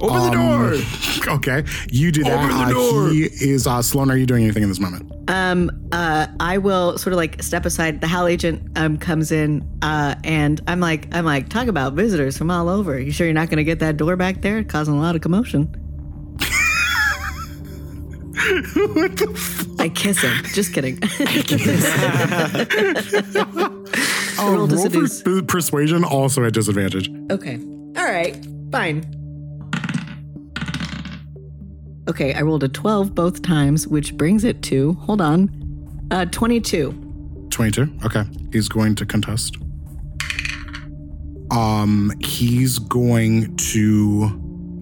Open the door!" Okay, you do that. Open the Uh, he is uh, Sloan. Are you doing anything in this moment? Um, uh, I will sort of like step aside. The Hal agent um comes in, uh, and I'm like, I'm like, talk about visitors from all over. You sure you're not going to get that door back there, causing a lot of commotion? What the? I kiss him. Just kidding. Oh, roll to roll for persuasion, also at disadvantage. okay. All right. Fine. Okay, I rolled a 12 both times, which brings it to, hold on, uh, 22. 22. Okay. He's going to contest. Um, he's going to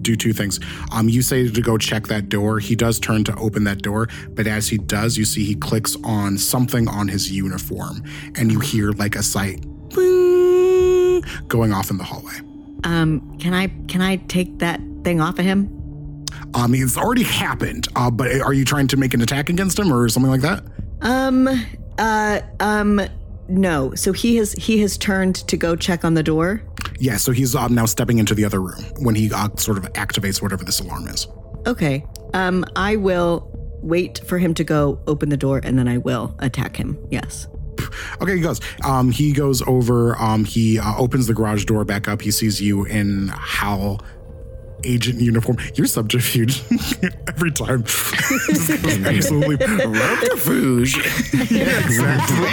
do two things. Um, you say to go check that door. He does turn to open that door, but as he does, you see he clicks on something on his uniform, and you hear like a sight going off in the hallway. Um, can I can I take that thing off of him? It's already happened. Uh, but are you trying to make an attack against him or something like that? Um, uh, um, no. So he has he has turned to go check on the door. Yeah. So he's um, now stepping into the other room when he uh, sort of activates whatever this alarm is. Okay. Um, I will wait for him to go open the door and then I will attack him. Yes. Okay, he goes. Um, he goes over. Um, he uh, opens the garage door back up. He sees you in Hal agent uniform. You're subterfuge every time. Absolutely Subterfuge. Exactly.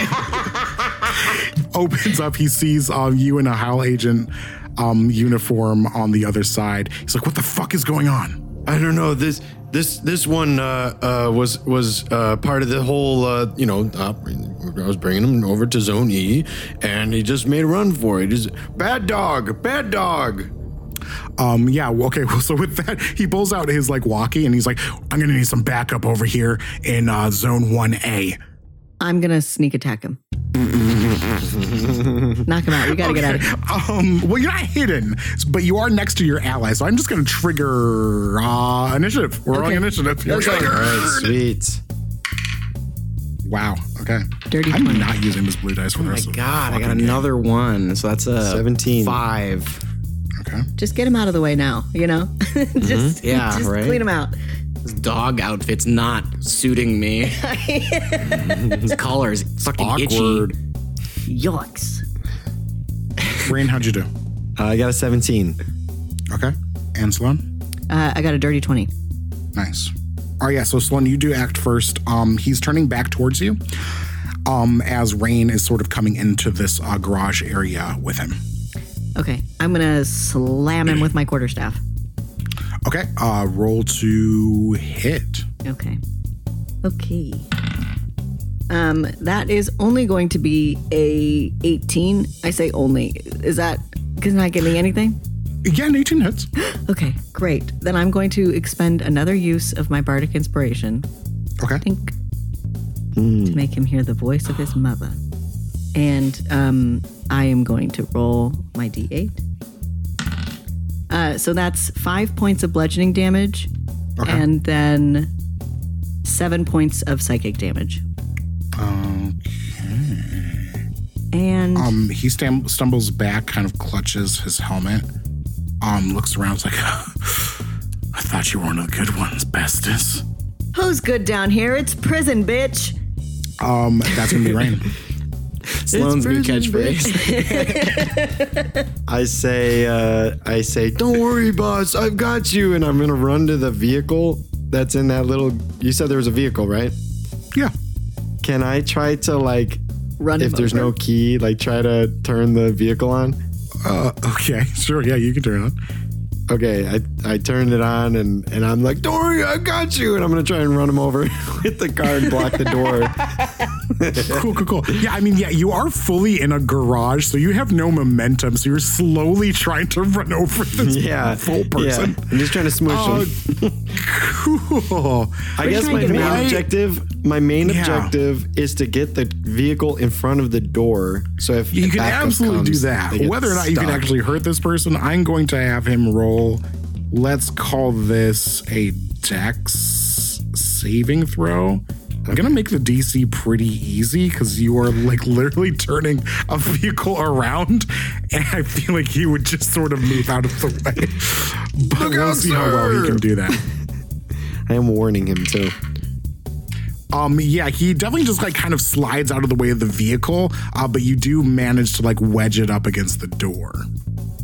Opens up. He sees um, you in a Hal agent um, uniform on the other side. He's like, "What the fuck is going on?" I don't know this this this one uh, uh, was was uh, part of the whole uh, you know uh, I was bringing him over to Zone E and he just made a run for it. He's bad dog, bad dog. Um, yeah. well, Okay. Well, so with that, he pulls out his like walkie and he's like, "I'm gonna need some backup over here in uh, Zone One A." I'm gonna sneak attack him. Knock him out. We gotta get out of here. Um, well, you're not hidden, but you are next to your ally, so I'm just going to trigger uh, initiative. We're rolling Okay. initiative. Here we go. All right, sweet. Wow. Okay. Dirty I'm 20. not using this blue dice for the Oh my rest of the god, I got fucking game. another one. So that's a 17. Five. Okay. Just get him out of the way now. You know. just Yeah, just right? clean him out. This dog outfit's not suiting me. His collar is fucking Awkward. itchy. Yikes. Raine, how'd you do? Uh, I got a 17. Okay. And Sloan? Uh, I got a dirty twenty. Nice. Oh yeah, so Sloan, you do act first. Um, he's turning back towards you. Um, as Raine is sort of coming into this uh, garage area with him. Okay. I'm gonna slam him with my quarterstaff. Okay. Uh, roll to hit. Okay. Okay. Um, that is only going to be a 18. I say only. Is that can I give me anything? Yeah, an 18 hits. Okay, great. Then I'm going to expend another use of my bardic inspiration. Okay. I Think to make him hear the voice of his mother. And um, I am going to roll my d8. Uh, so that's five points of bludgeoning damage, Okay. and then seven points of psychic damage. Okay. And Um, he stumbles back, kind of clutches his helmet, um, looks around, is like, I thought you were one of the good ones, Bestus. who's good down here? It's prison, bitch. Um, that's gonna be Raine. Sloan's new prison, catchphrase. I say, uh, I say, don't worry, boss, I've got you, and I'm gonna run to the vehicle that's in that little. You said there was a vehicle, right? Yeah. Can I try to like, Run if there's over. no key, like try to turn the vehicle on? Uh, okay. Sure. Yeah, you can turn it on. Okay, I, I turned it on and, and I'm like, don't worry, I got you. And I'm gonna try and run him over with the car and block the door. Cool, cool, cool. Yeah, I mean, yeah, you are fully in a garage, so you have no momentum. So you're slowly trying to run over this yeah, full person. Yeah. I'm just trying to smush Oh, him. cool. I guess my main objective, my main Yeah. objective is to get the vehicle in front of the door. So if You can absolutely comes, do that. Whether or not you can actually hurt this person, I'm going to have him roll. Let's call this a dex saving throw. I'm gonna make the DC pretty easy because you are like literally turning a vehicle around, and I feel like he would just sort of move out of the way. But we'll out, see how well he can do that. I am warning him too. Um, yeah, he definitely just like kind of slides out of the way of the vehicle, uh, but you do manage to like wedge it up against the door.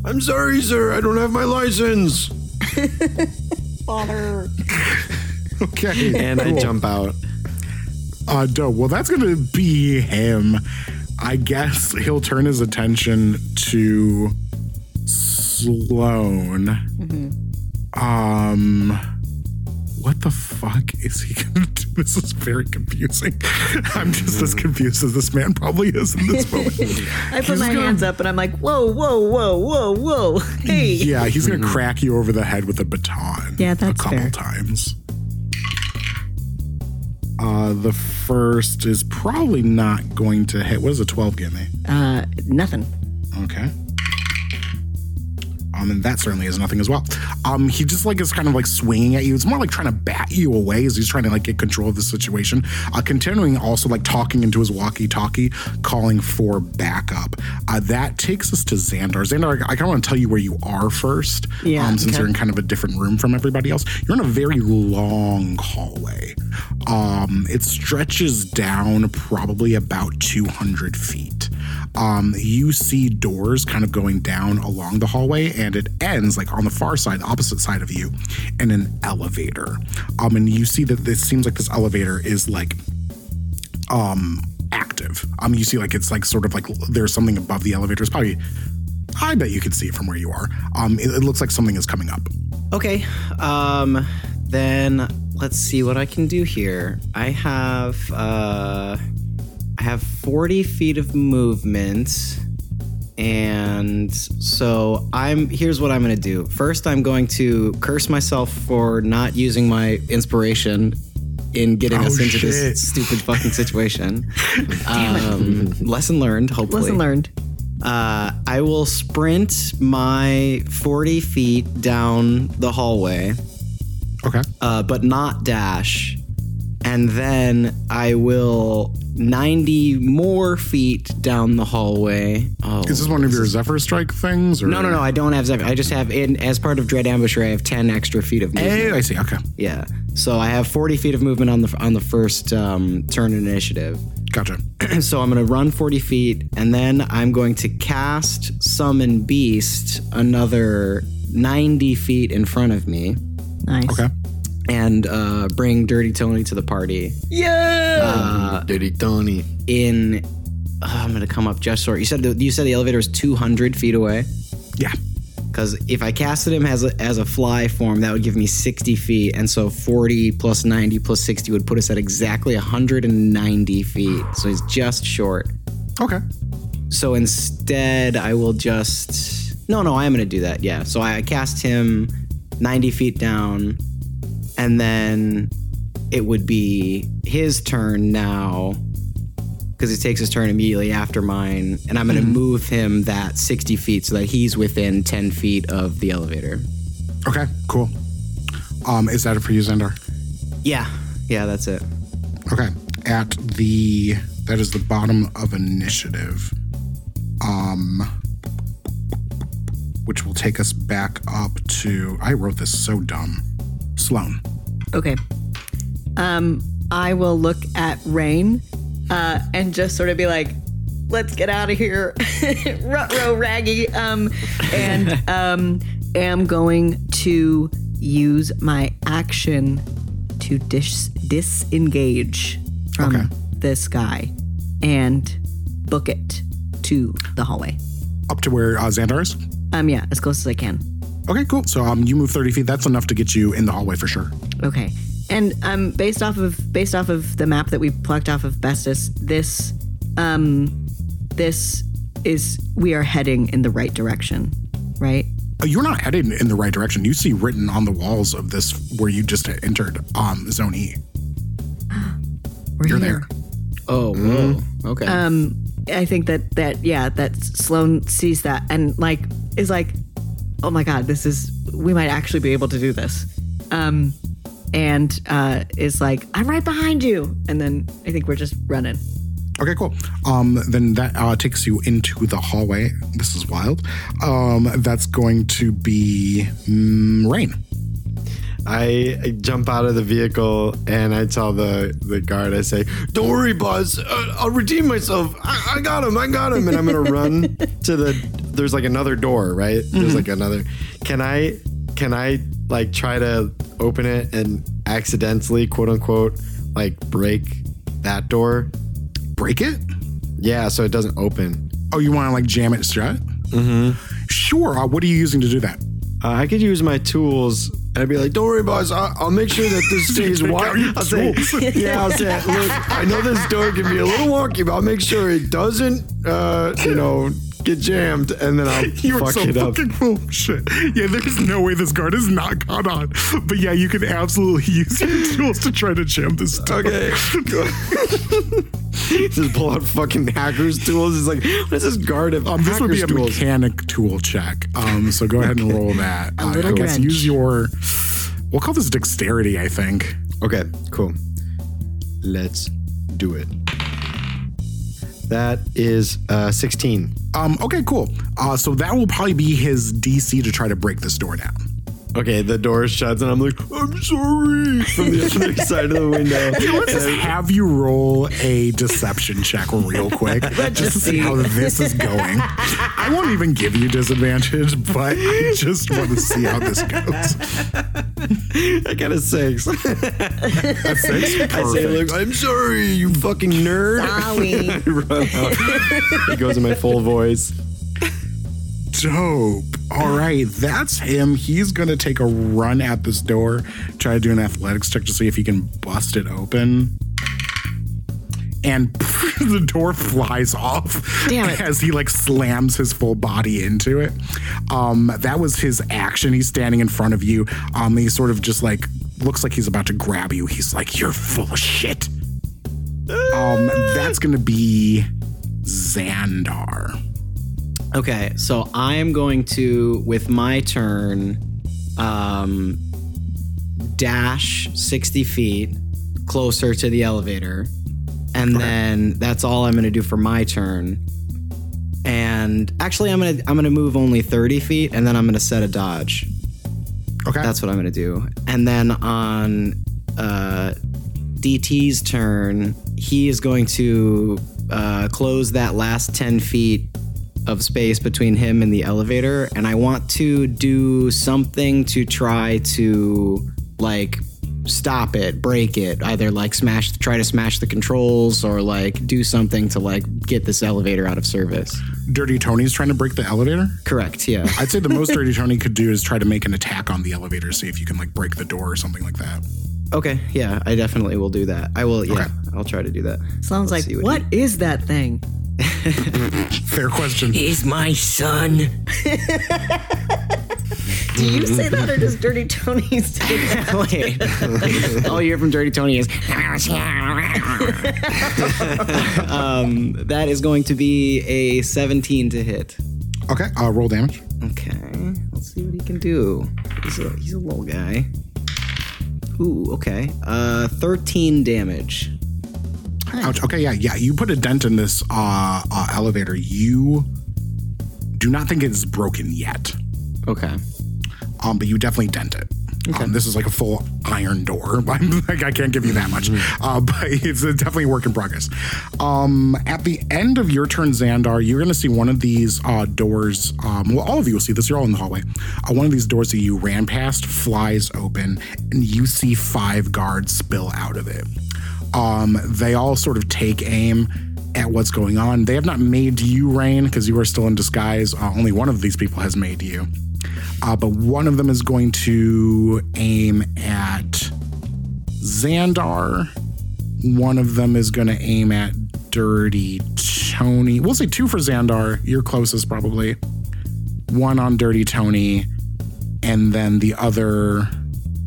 I'm sorry, sir. I don't have my license. Okay, And I jump out. Uh, dope. Well, that's going to be him. I guess he'll turn his attention to Sloane. Um, what the fuck is he going to do? This is very confusing. I'm just as confused as this man probably is in this moment. I put He's my gonna- hands up and I'm like, whoa, whoa, whoa, whoa, whoa. Hey. Yeah, he's going to crack you over the head with a baton. Yeah, that's a couple fair. times. Uh, the first is probably not going to hit. What is a 12 give me? Uh, nothing. Okay. Um, and that certainly is nothing as well. Um, he just like is kind of like swinging at you. It's more like trying to bat you away as he's trying to like get control of the situation. Uh, continuing also like talking into his walkie-talkie, calling for backup. Uh, that takes us to Xandar. Xandar, I kind of want to tell you where you are first. Yeah, Um, since okay. you're in kind of a different room from everybody else. You're in a very long hallway. Um, it stretches down probably about 200 feet. Um, you see doors kind of going down along the hallway, and it ends like on the far side, the opposite side of you, in an elevator. Um, and you see that this seems like this elevator is like um active. Um, you see like it's like sort of like there's something above the elevator. It's probably I bet you could see it from where you are. Um, it, it looks like something is coming up. Okay. Um then let's see what I can do here. I have uh I have 40 feet of movement. And so I'm here's what I'm going to do. First I'm going to curse myself for not using my inspiration in getting Oh, us into shit. this stupid fucking situation. um, lesson learned, hopefully. Lesson learned. Uh, I will sprint my 40 feet down the hallway, Okay. uh, but not dash. And then I will 90 more feet down the hallway. Oh. Is this one of your Zephyr Strike things? Or? no, no, no. I don't have Zephyr. I just have, in, as part of Dread Ambusher, I have 10 extra feet of movement. Hey, I see. Okay. Yeah. So I have 40 feet of movement on the on the first um, turn initiative. Gotcha. so I'm going to run 40 feet, and then I'm going to cast Summon Beast another 90 feet in front of me Nice. Okay. And uh, bring Dirty Tony to the party. Yeah. Dirty Tony. In, uh, I'm going to come up just short. You said the, you said the elevator is 200 feet away. Yeah. Because if I casted him as a, as a fly form, that would give me 60 feet. And so 40 plus 90 plus 60 would put us at exactly 190 feet. So he's just short. Okay. So instead, I will just. No, no, I am going to do that. Yeah. So I cast him 90 feet down, and then it would be his turn now because he takes his turn immediately after mine, and I'm going to move him that 60 feet so that he's within 10 feet of the elevator. Okay. Cool. Um, is that it for you, Xandar? Yeah. Yeah, that's it. Okay. At the that is the bottom of initiative. Um which will take us back up to I wrote this so dumb. Sloan. Okay. Um, I will look at Raine uh, and just sort of be like, let's get out of here, rutro raggy. Um, and um, am going to use my action to dis- disengage from Okay. this guy and book it to the hallway. Up to where uh, Xandar is? Um, yeah, as close as I can. Okay, cool. So um, you move 30 feet. That's enough to get you in the hallway for sure. Okay. And um, based off of based off of the map that we plucked off of Bestus, this um, this is we are heading in the right direction, right? Uh, You're not headed in the right direction. You see written on the walls of this where you just entered um, Zone E. We're You're here. there. Oh, whoa. Okay. Um, I think that that yeah, that Sloan sees that and like is like, oh my god, this is we might actually be able to do this. Um, and uh, is like, I'm right behind you, and then I think we're just running. Okay, cool. Um, then that uh, takes you into the hallway. This is wild. Um, that's going to be mm, Raine. I, I jump out of the vehicle and I tell the, the guard, I say, Don't worry, boss. Uh, I'll redeem myself. I, I got him. I got him. And I'm going to run to the. There's like another door, right? There's like another. Can I, can I like try to open it and accidentally, quote unquote, like break that door? Break it? Yeah, so it doesn't open. Oh, you want to like jam it shut? Mm-hmm. Sure. Uh, what are you using to do that? Uh, I could use my tools. And I'd be like, "Don't worry, boss. I- I'll make sure that this stays wide." I'll say. "Yeah, I'll say, look, I know this door can be a little wonky, but I'll make sure it doesn't, uh, you know, get jammed, and then I'll You're fuck so it up." fucking full of shit. Yeah, there's no way this guard is not caught on. But yeah, you can absolutely use your tools to try to jam this door. Okay. Just pull out fucking hackers tools. It's like, what is this guard of Um, this would be a hackers tools? mechanic tool check. Um, so go ahead and roll that. Uh, little I guess wrench. use your. We'll call this dexterity. I think. Okay, cool. Let's do it. That is uh, 16. Um, okay, cool. Uh, so that will probably be his DC to try to break this door down. Okay, the door shuts, and I'm like, I'm sorry, from the other side of the window. Let's just have you roll a deception check real quick, just to see how this is going. I won't even give you disadvantage, but I just want to see how this goes. I got a six. I A six, say, look, I'm sorry, you fucking nerd. Sorry. I run out. It goes in my full voice. Dope. All right, that's him. He's gonna take a run at this door, try to do an athletics check to see if he can bust it open. And the door flies off Damn it. as he like slams his full body into it. Um, that was his action. He's standing in front of you. Um, he sort of just like looks like he's about to grab you. He's like, "You're full of shit." Um, that's gonna be Xandar. Okay, so I am going to, with my turn, um, dash 60 feet closer to the elevator. And then that's all I'm going to do for my turn. And actually, I'm gonna I'm gonna move only 30 feet, and then I'm gonna set a dodge. Okay. That's what I'm gonna do. And then on uh, DT's turn, he is going to uh, close that last 10 feet of space between him and the elevator. And I want to do something to try to like stop it, break it, either like smash, try to smash the controls or like do something to like get this elevator out of service. Dirty Tony's trying to break the elevator. Correct. Yeah. I'd say the most Dirty Tony could do is try to make an attack on the elevator, see if you can like break the door or something like that. Okay. Yeah. I definitely will do that. I will. Yeah. Okay. I'll try to do that. Sounds like, see what what is that thing? Fair question. Is my son. Do you say that or does Dirty Tony say that? Wait. All you hear from Dirty Tony is. um, that is going to be a 17 to hit. Okay, uh, roll damage. Okay. Let's see what he can do. He's a, he's a little guy. Ooh, okay. Uh, 13 damage. Ouch. Okay, yeah, yeah. You put a dent in this uh, uh, elevator. You do not think it's broken yet, Okay. Um, but you definitely dent it. Um, this is like a full iron door. Like, I can't give you that much, uh, but it's definitely a work in progress. Um, at the end of your turn, Xandar, you're going to see one of these uh, doors. Um, well, all of you will see this. You're all in the hallway. Uh, one of these doors that you ran past flies open, and you see five guards spill out of it. Um, they all sort of take aim at what's going on. They have not made you Raine because you are still in disguise. Uh, only one of these people has made you. Uh, but one of them is going to aim at Xandar. One of them is going to aim at Dirty Tony. We'll say two for Xandar. You're closest, probably. One on Dirty Tony, and then the other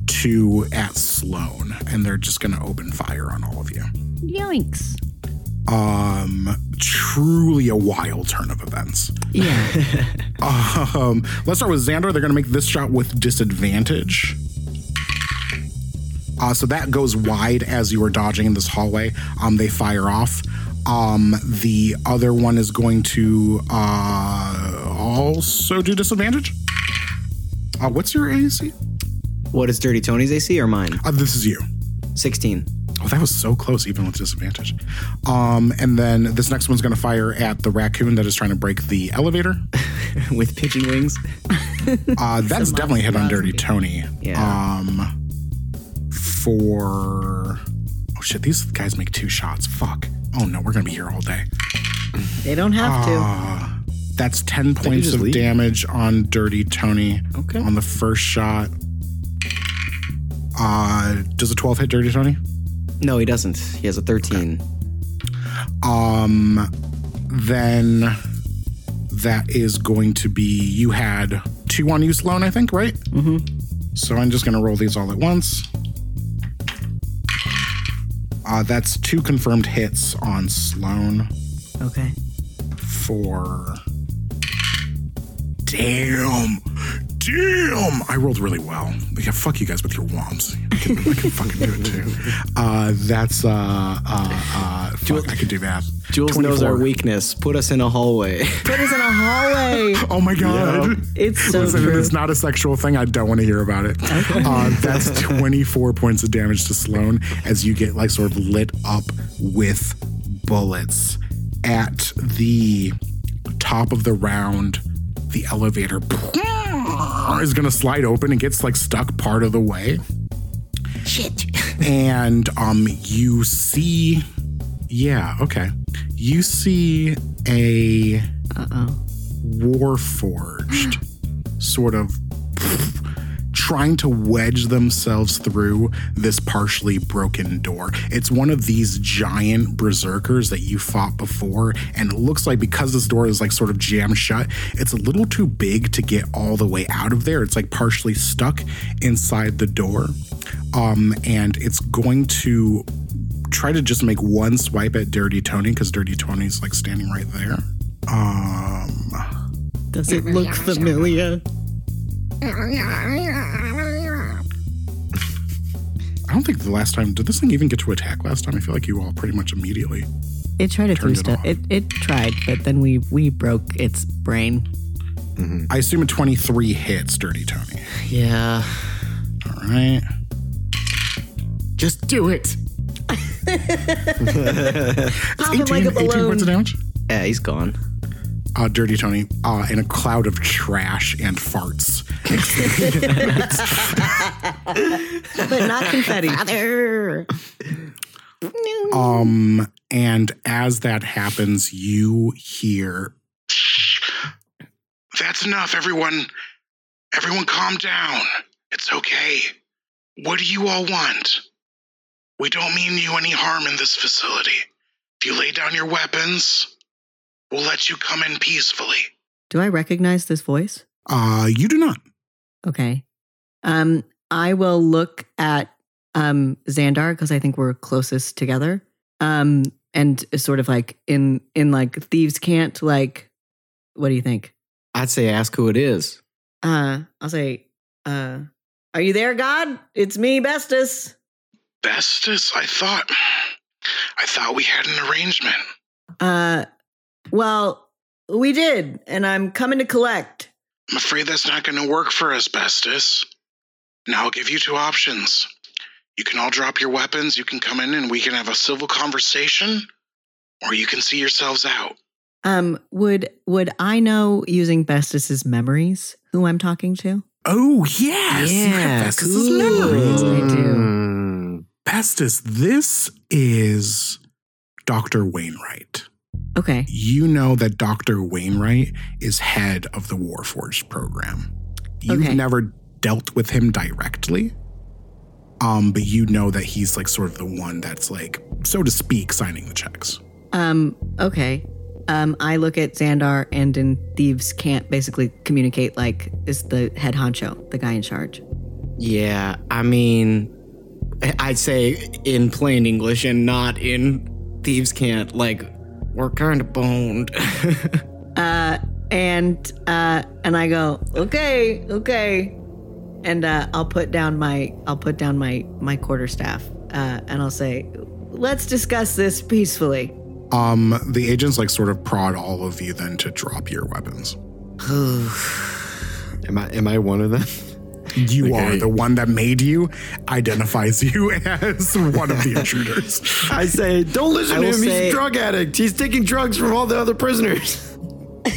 two at Sloan. And they're just going to open fire on all of you. Yoinks. Um, truly a wild turn of events. Yeah. Um, let's start with Xandar They're going to make this shot with disadvantage. Uh, so that goes wide as you are dodging in this hallway. Um, they fire off. Um, the other one is going to uh, also do disadvantage. Uh, what's your AC? What is Dirty Tony's AC or mine? Uh, this is you. 16. Oh, that was so close, even with disadvantage. Um, and then this next one's going to fire at the raccoon that is trying to break the elevator. With pigeon wings. Uh, that's definitely hit on Dirty Tony. Yeah. Um, for oh shit, these guys make two shots. Fuck. Oh no, we're gonna be here all day. they don't have to. Uh, that's ten points of leave. damage on Dirty Tony. Okay. On the first shot. Uh, does a twelve hit Dirty Tony? No, he doesn't. He has a 13. Um, then that is going to be you had two on you, Sloan, I think, right? Mm-hmm. So I'm just gonna roll these all at once. Uh, that's two confirmed hits on Sloan Okay. for. Damn! Damn! I rolled really well. Yeah, fuck you guys with your womps. I can, I can fucking do it too. Uh, that's uh, uh, uh, fuck, I can do that. Jules knows our weakness. Put us in a hallway. Put us in a hallway. Oh my god! It's so Listen, if true. it's not a sexual thing, I don't want to hear about it. Uh, that's 24 points of damage to Sloan as you get like sort of lit up with bullets. At the top of the round, the elevator is going to slide open and gets like stuck part of the way. Shit. And um, you see, yeah, okay, you see a Uh oh. Warforged sort of trying to wedge themselves through this partially broken door. It's one of these giant berserkers that you fought before, and it looks like because this door is like sort of jammed shut, it's a little too big to get all the way out of there. It's like partially stuck inside the door. Um, and it's going to try to just make one swipe at Dirty Tony because Dirty Tony's like standing right there. Um Does it look familiar? I don't think the last time did this thing even get to attack last time. I feel like you all pretty much immediately. It tried to do Turned it stuff. It, it tried, but then we we broke its brain. Mm-hmm. I assume a 23 hits Dirty Tony. yeah. All right. Just do it. Pop him 18, like a 18 points balloon. of damage. Yeah, he's gone. Uh, Dirty Tony uh, in a cloud of trash and farts. but not confetti. Father. Um, and as that happens, you hear. That's enough, everyone. Everyone, calm down. It's okay. What do you all want? We don't mean you any harm in this facility. If you lay down your weapons, we'll let you come in peacefully. Do I recognize this voice? Uh, you do not. Okay. Um, I will look at um Xandar because I think we're closest together. Um, and sort of like in in like thieves' cant like. What do you think? I'd say ask who it is. Uh, I'll say, uh, are you there, God? It's me, Bestus. Bestus, I thought. I thought we had an arrangement. Uh, well, we did, and I'm coming to collect. I'm afraid that's not going to work for us, Bestus. Now I'll give you two options. You can all drop your weapons, you can come in and we can have a civil conversation, or you can see yourselves out. Um, would would I know using Bestus's memories who I'm talking to? Oh, yes. you have Yeah, Festus's cool. memories. I do. Mm. Pestus, this is Dr. Wainwright. Okay. You know that Dr. Wainwright is head of the Warforged program. You've Okay. never dealt with him directly. Um, but you know that he's like sort of the one that's like, so to speak, signing the checks. Um, okay. Um, I look at Xandar and in Thieves' cant basically communicate like is the head honcho, the guy in charge. Yeah, I mean, I- I'd say in plain English and not in thieves' cant. Like, we're kind of boned. Uh, and uh, and I go, okay, okay, and uh, I'll put down my I'll put down my my quarterstaff, uh, and I'll say, let's discuss this peacefully. Um, the agents like sort of prod all of you then to drop your weapons. Am I am I one of them? You are the one that made you, identifies you as one of the intruders. I say, don't listen I to him. He's a drug addict. He's taking drugs from all the other prisoners.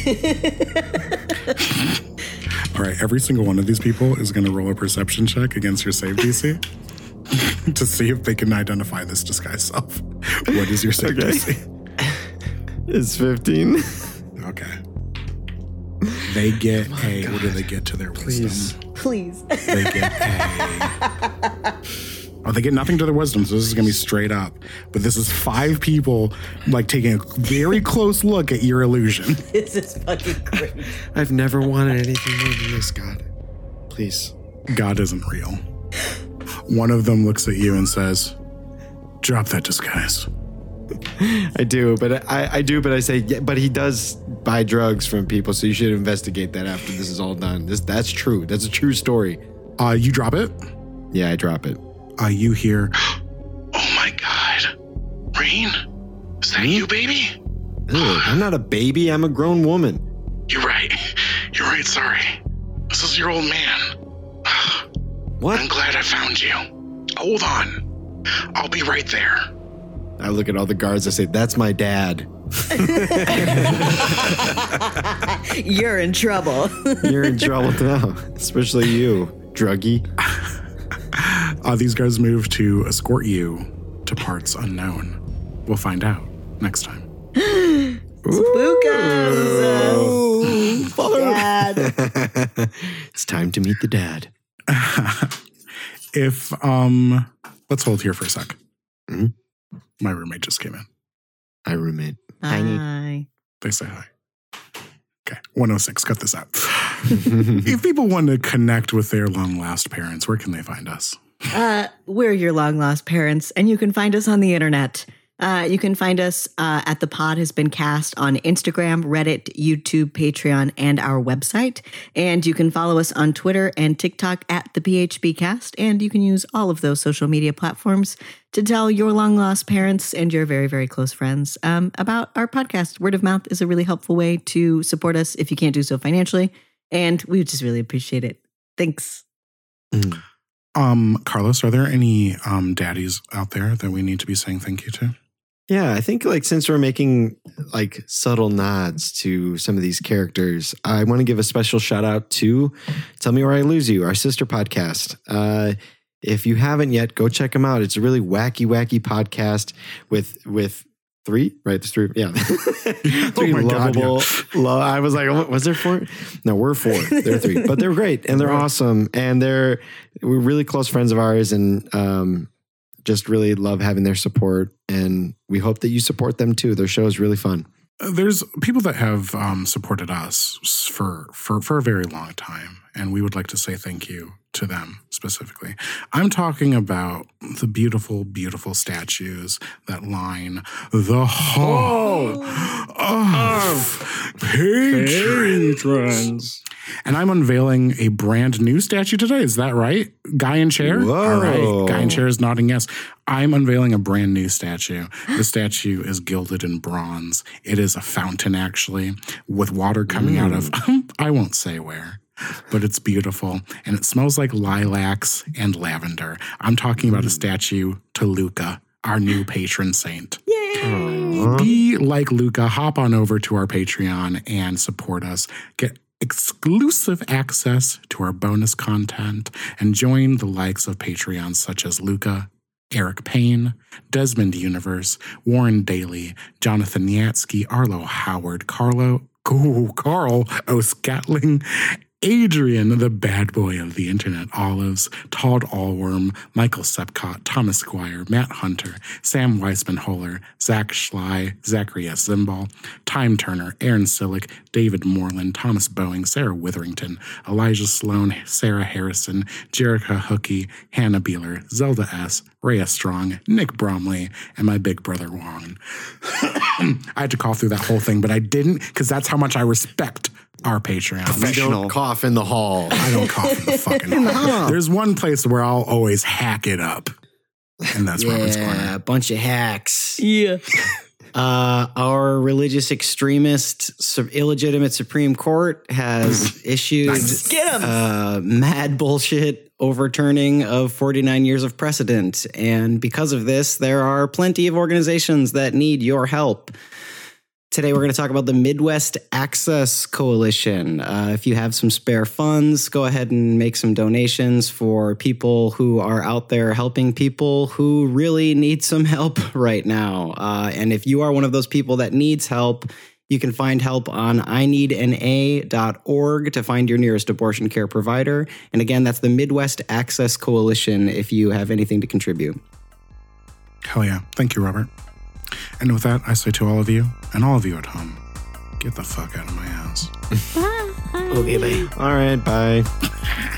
All right, every single one of these people is going to roll a perception check against your save DC to see if they can identify this disguised self. What is your save Okay. DC? It's 15. Okay. They get a. What do they get to their wisdom? Please. They get a. Oh, they get nothing to their wisdom, so this is gonna be straight up. But this is five people like taking a very close look at your illusion. this is fucking great. I've never wanted anything more than this, God. Please. God isn't real. One of them looks at you and says, "Drop that disguise." I do, but I, I do, but I say, yeah, but he does buy drugs from people, so you should investigate that after this is all done. This that's true. That's a true story. Uh, you drop it. Yeah, I drop it. Uh, you hear, "Oh my God, Raine, is that you, baby?" Ew, I'm not a baby. I'm a grown woman. You're right. You're right. Sorry. This is your old man. What? I'm glad I found you. Hold on. I'll be right there. I look at all the guards. I say, "That's my dad." You're in trouble. You're in trouble now, especially you, druggie. Uh, these guys move to escort you to parts unknown. We'll find out next time. Spookums. Dad. it's time to meet the dad. If um, let's hold here for a 2nd Mhm. My roommate just came in. Hi, roommate. Hi. They say hi. Okay, 106. Cut this out. if people want to connect with their long lost parents, where can they find us? Uh, we're your long lost parents, and you can find us on the internet. Uh, you can find us uh, at the pod has been cast on Instagram, Reddit, YouTube, Patreon, and our website. And you can follow us on Twitter and TikTok at the PHB Cast. And you can use all of those social media platforms to tell your long lost parents and your very, very close friends um, about our podcast. Word of mouth is a really helpful way to support us if you can't do so financially. And we would just really appreciate it. Thanks. Um, Carlos, are there any um daddies out there that we need to be saying thank you to? Yeah, I think like since we're making like subtle nods to some of these characters, I want to give a special shout out to Tell Me Where I Lose You, our sister podcast. Uh, if you haven't yet, go check them out. It's a really wacky, wacky podcast with with three, right? There's three, yeah. three my God, yeah. lo- I was like, oh, was there four? No, we're four. They're three, but they're great and they're awesome and they're we're really close friends of ours and um, just really love having their support and we hope that you support them too. Their show is really fun. There's people that have um, supported us for, for for a very long time, and we would like to say thank you to them specifically. I'm talking about the beautiful, beautiful statues that line the hall of patrons. And I'm unveiling a brand new statue today. Is that right? Guy in chair? Whoa. All right. Guy in chair is nodding yes. I'm unveiling a brand new statue. The statue is gilded in bronze. It is a fountain, actually, with water coming out of, I won't say where. but it's beautiful and it smells like lilacs and lavender. I'm talking about a hmm. statue to Luca, our new patron saint. Yay! Be like Luca, hop on over to our Patreon and support us. Get exclusive access to our bonus content and join the likes of Patreons such as Luca, Eric Payne, Desmond Universe, Warren Daly, Jonathan Yatsky, Arlo Howard, Carlo, ooh, Carl O'Scatling, Adrian, the bad boy of the internet, Olives, Todd Allworm, Michael Sepcott, Thomas Squire, Matt Hunter, Sam Weisman Holler, Zach Schley, Zachary S. Zimbal, Time Turner, Aaron Sillick, David Moreland, Thomas Boeing, Sarah Witherington, Elijah Sloan, Sarah Harrison, Jerica Hookie, Hannah Beeler, Zelda S., Rhea Strong, Nick Bromley, and my big brother Juan. I had to call through that whole thing, but I didn't because that's how much I respect our Patreon. We don't cough in the hall. I don't cough in the fucking hall. There's one place where I'll always hack it up, and that's Robert's Yeah, Corner. a bunch of hacks. Yeah. Uh, our religious extremist, su- illegitimate Supreme Court has issued Get 'em. uh, mad bullshit overturning of 49 years of precedent. And because of this, there are plenty of organizations that need your help. Today, we're going to talk about the Midwest Access Coalition. Uh, if you have some spare funds, go ahead and make some donations for people who are out there helping people who really need some help right now. Uh, and if you are one of those people that needs help, you can find help on ineedna.org to find your nearest abortion care provider. And again, that's the Midwest Access Coalition if you have anything to contribute. Hell yeah. Thank you, Robert. And with that, I say to all of you and all of you at home, get the fuck out of my house. Okay, bye. All right, bye.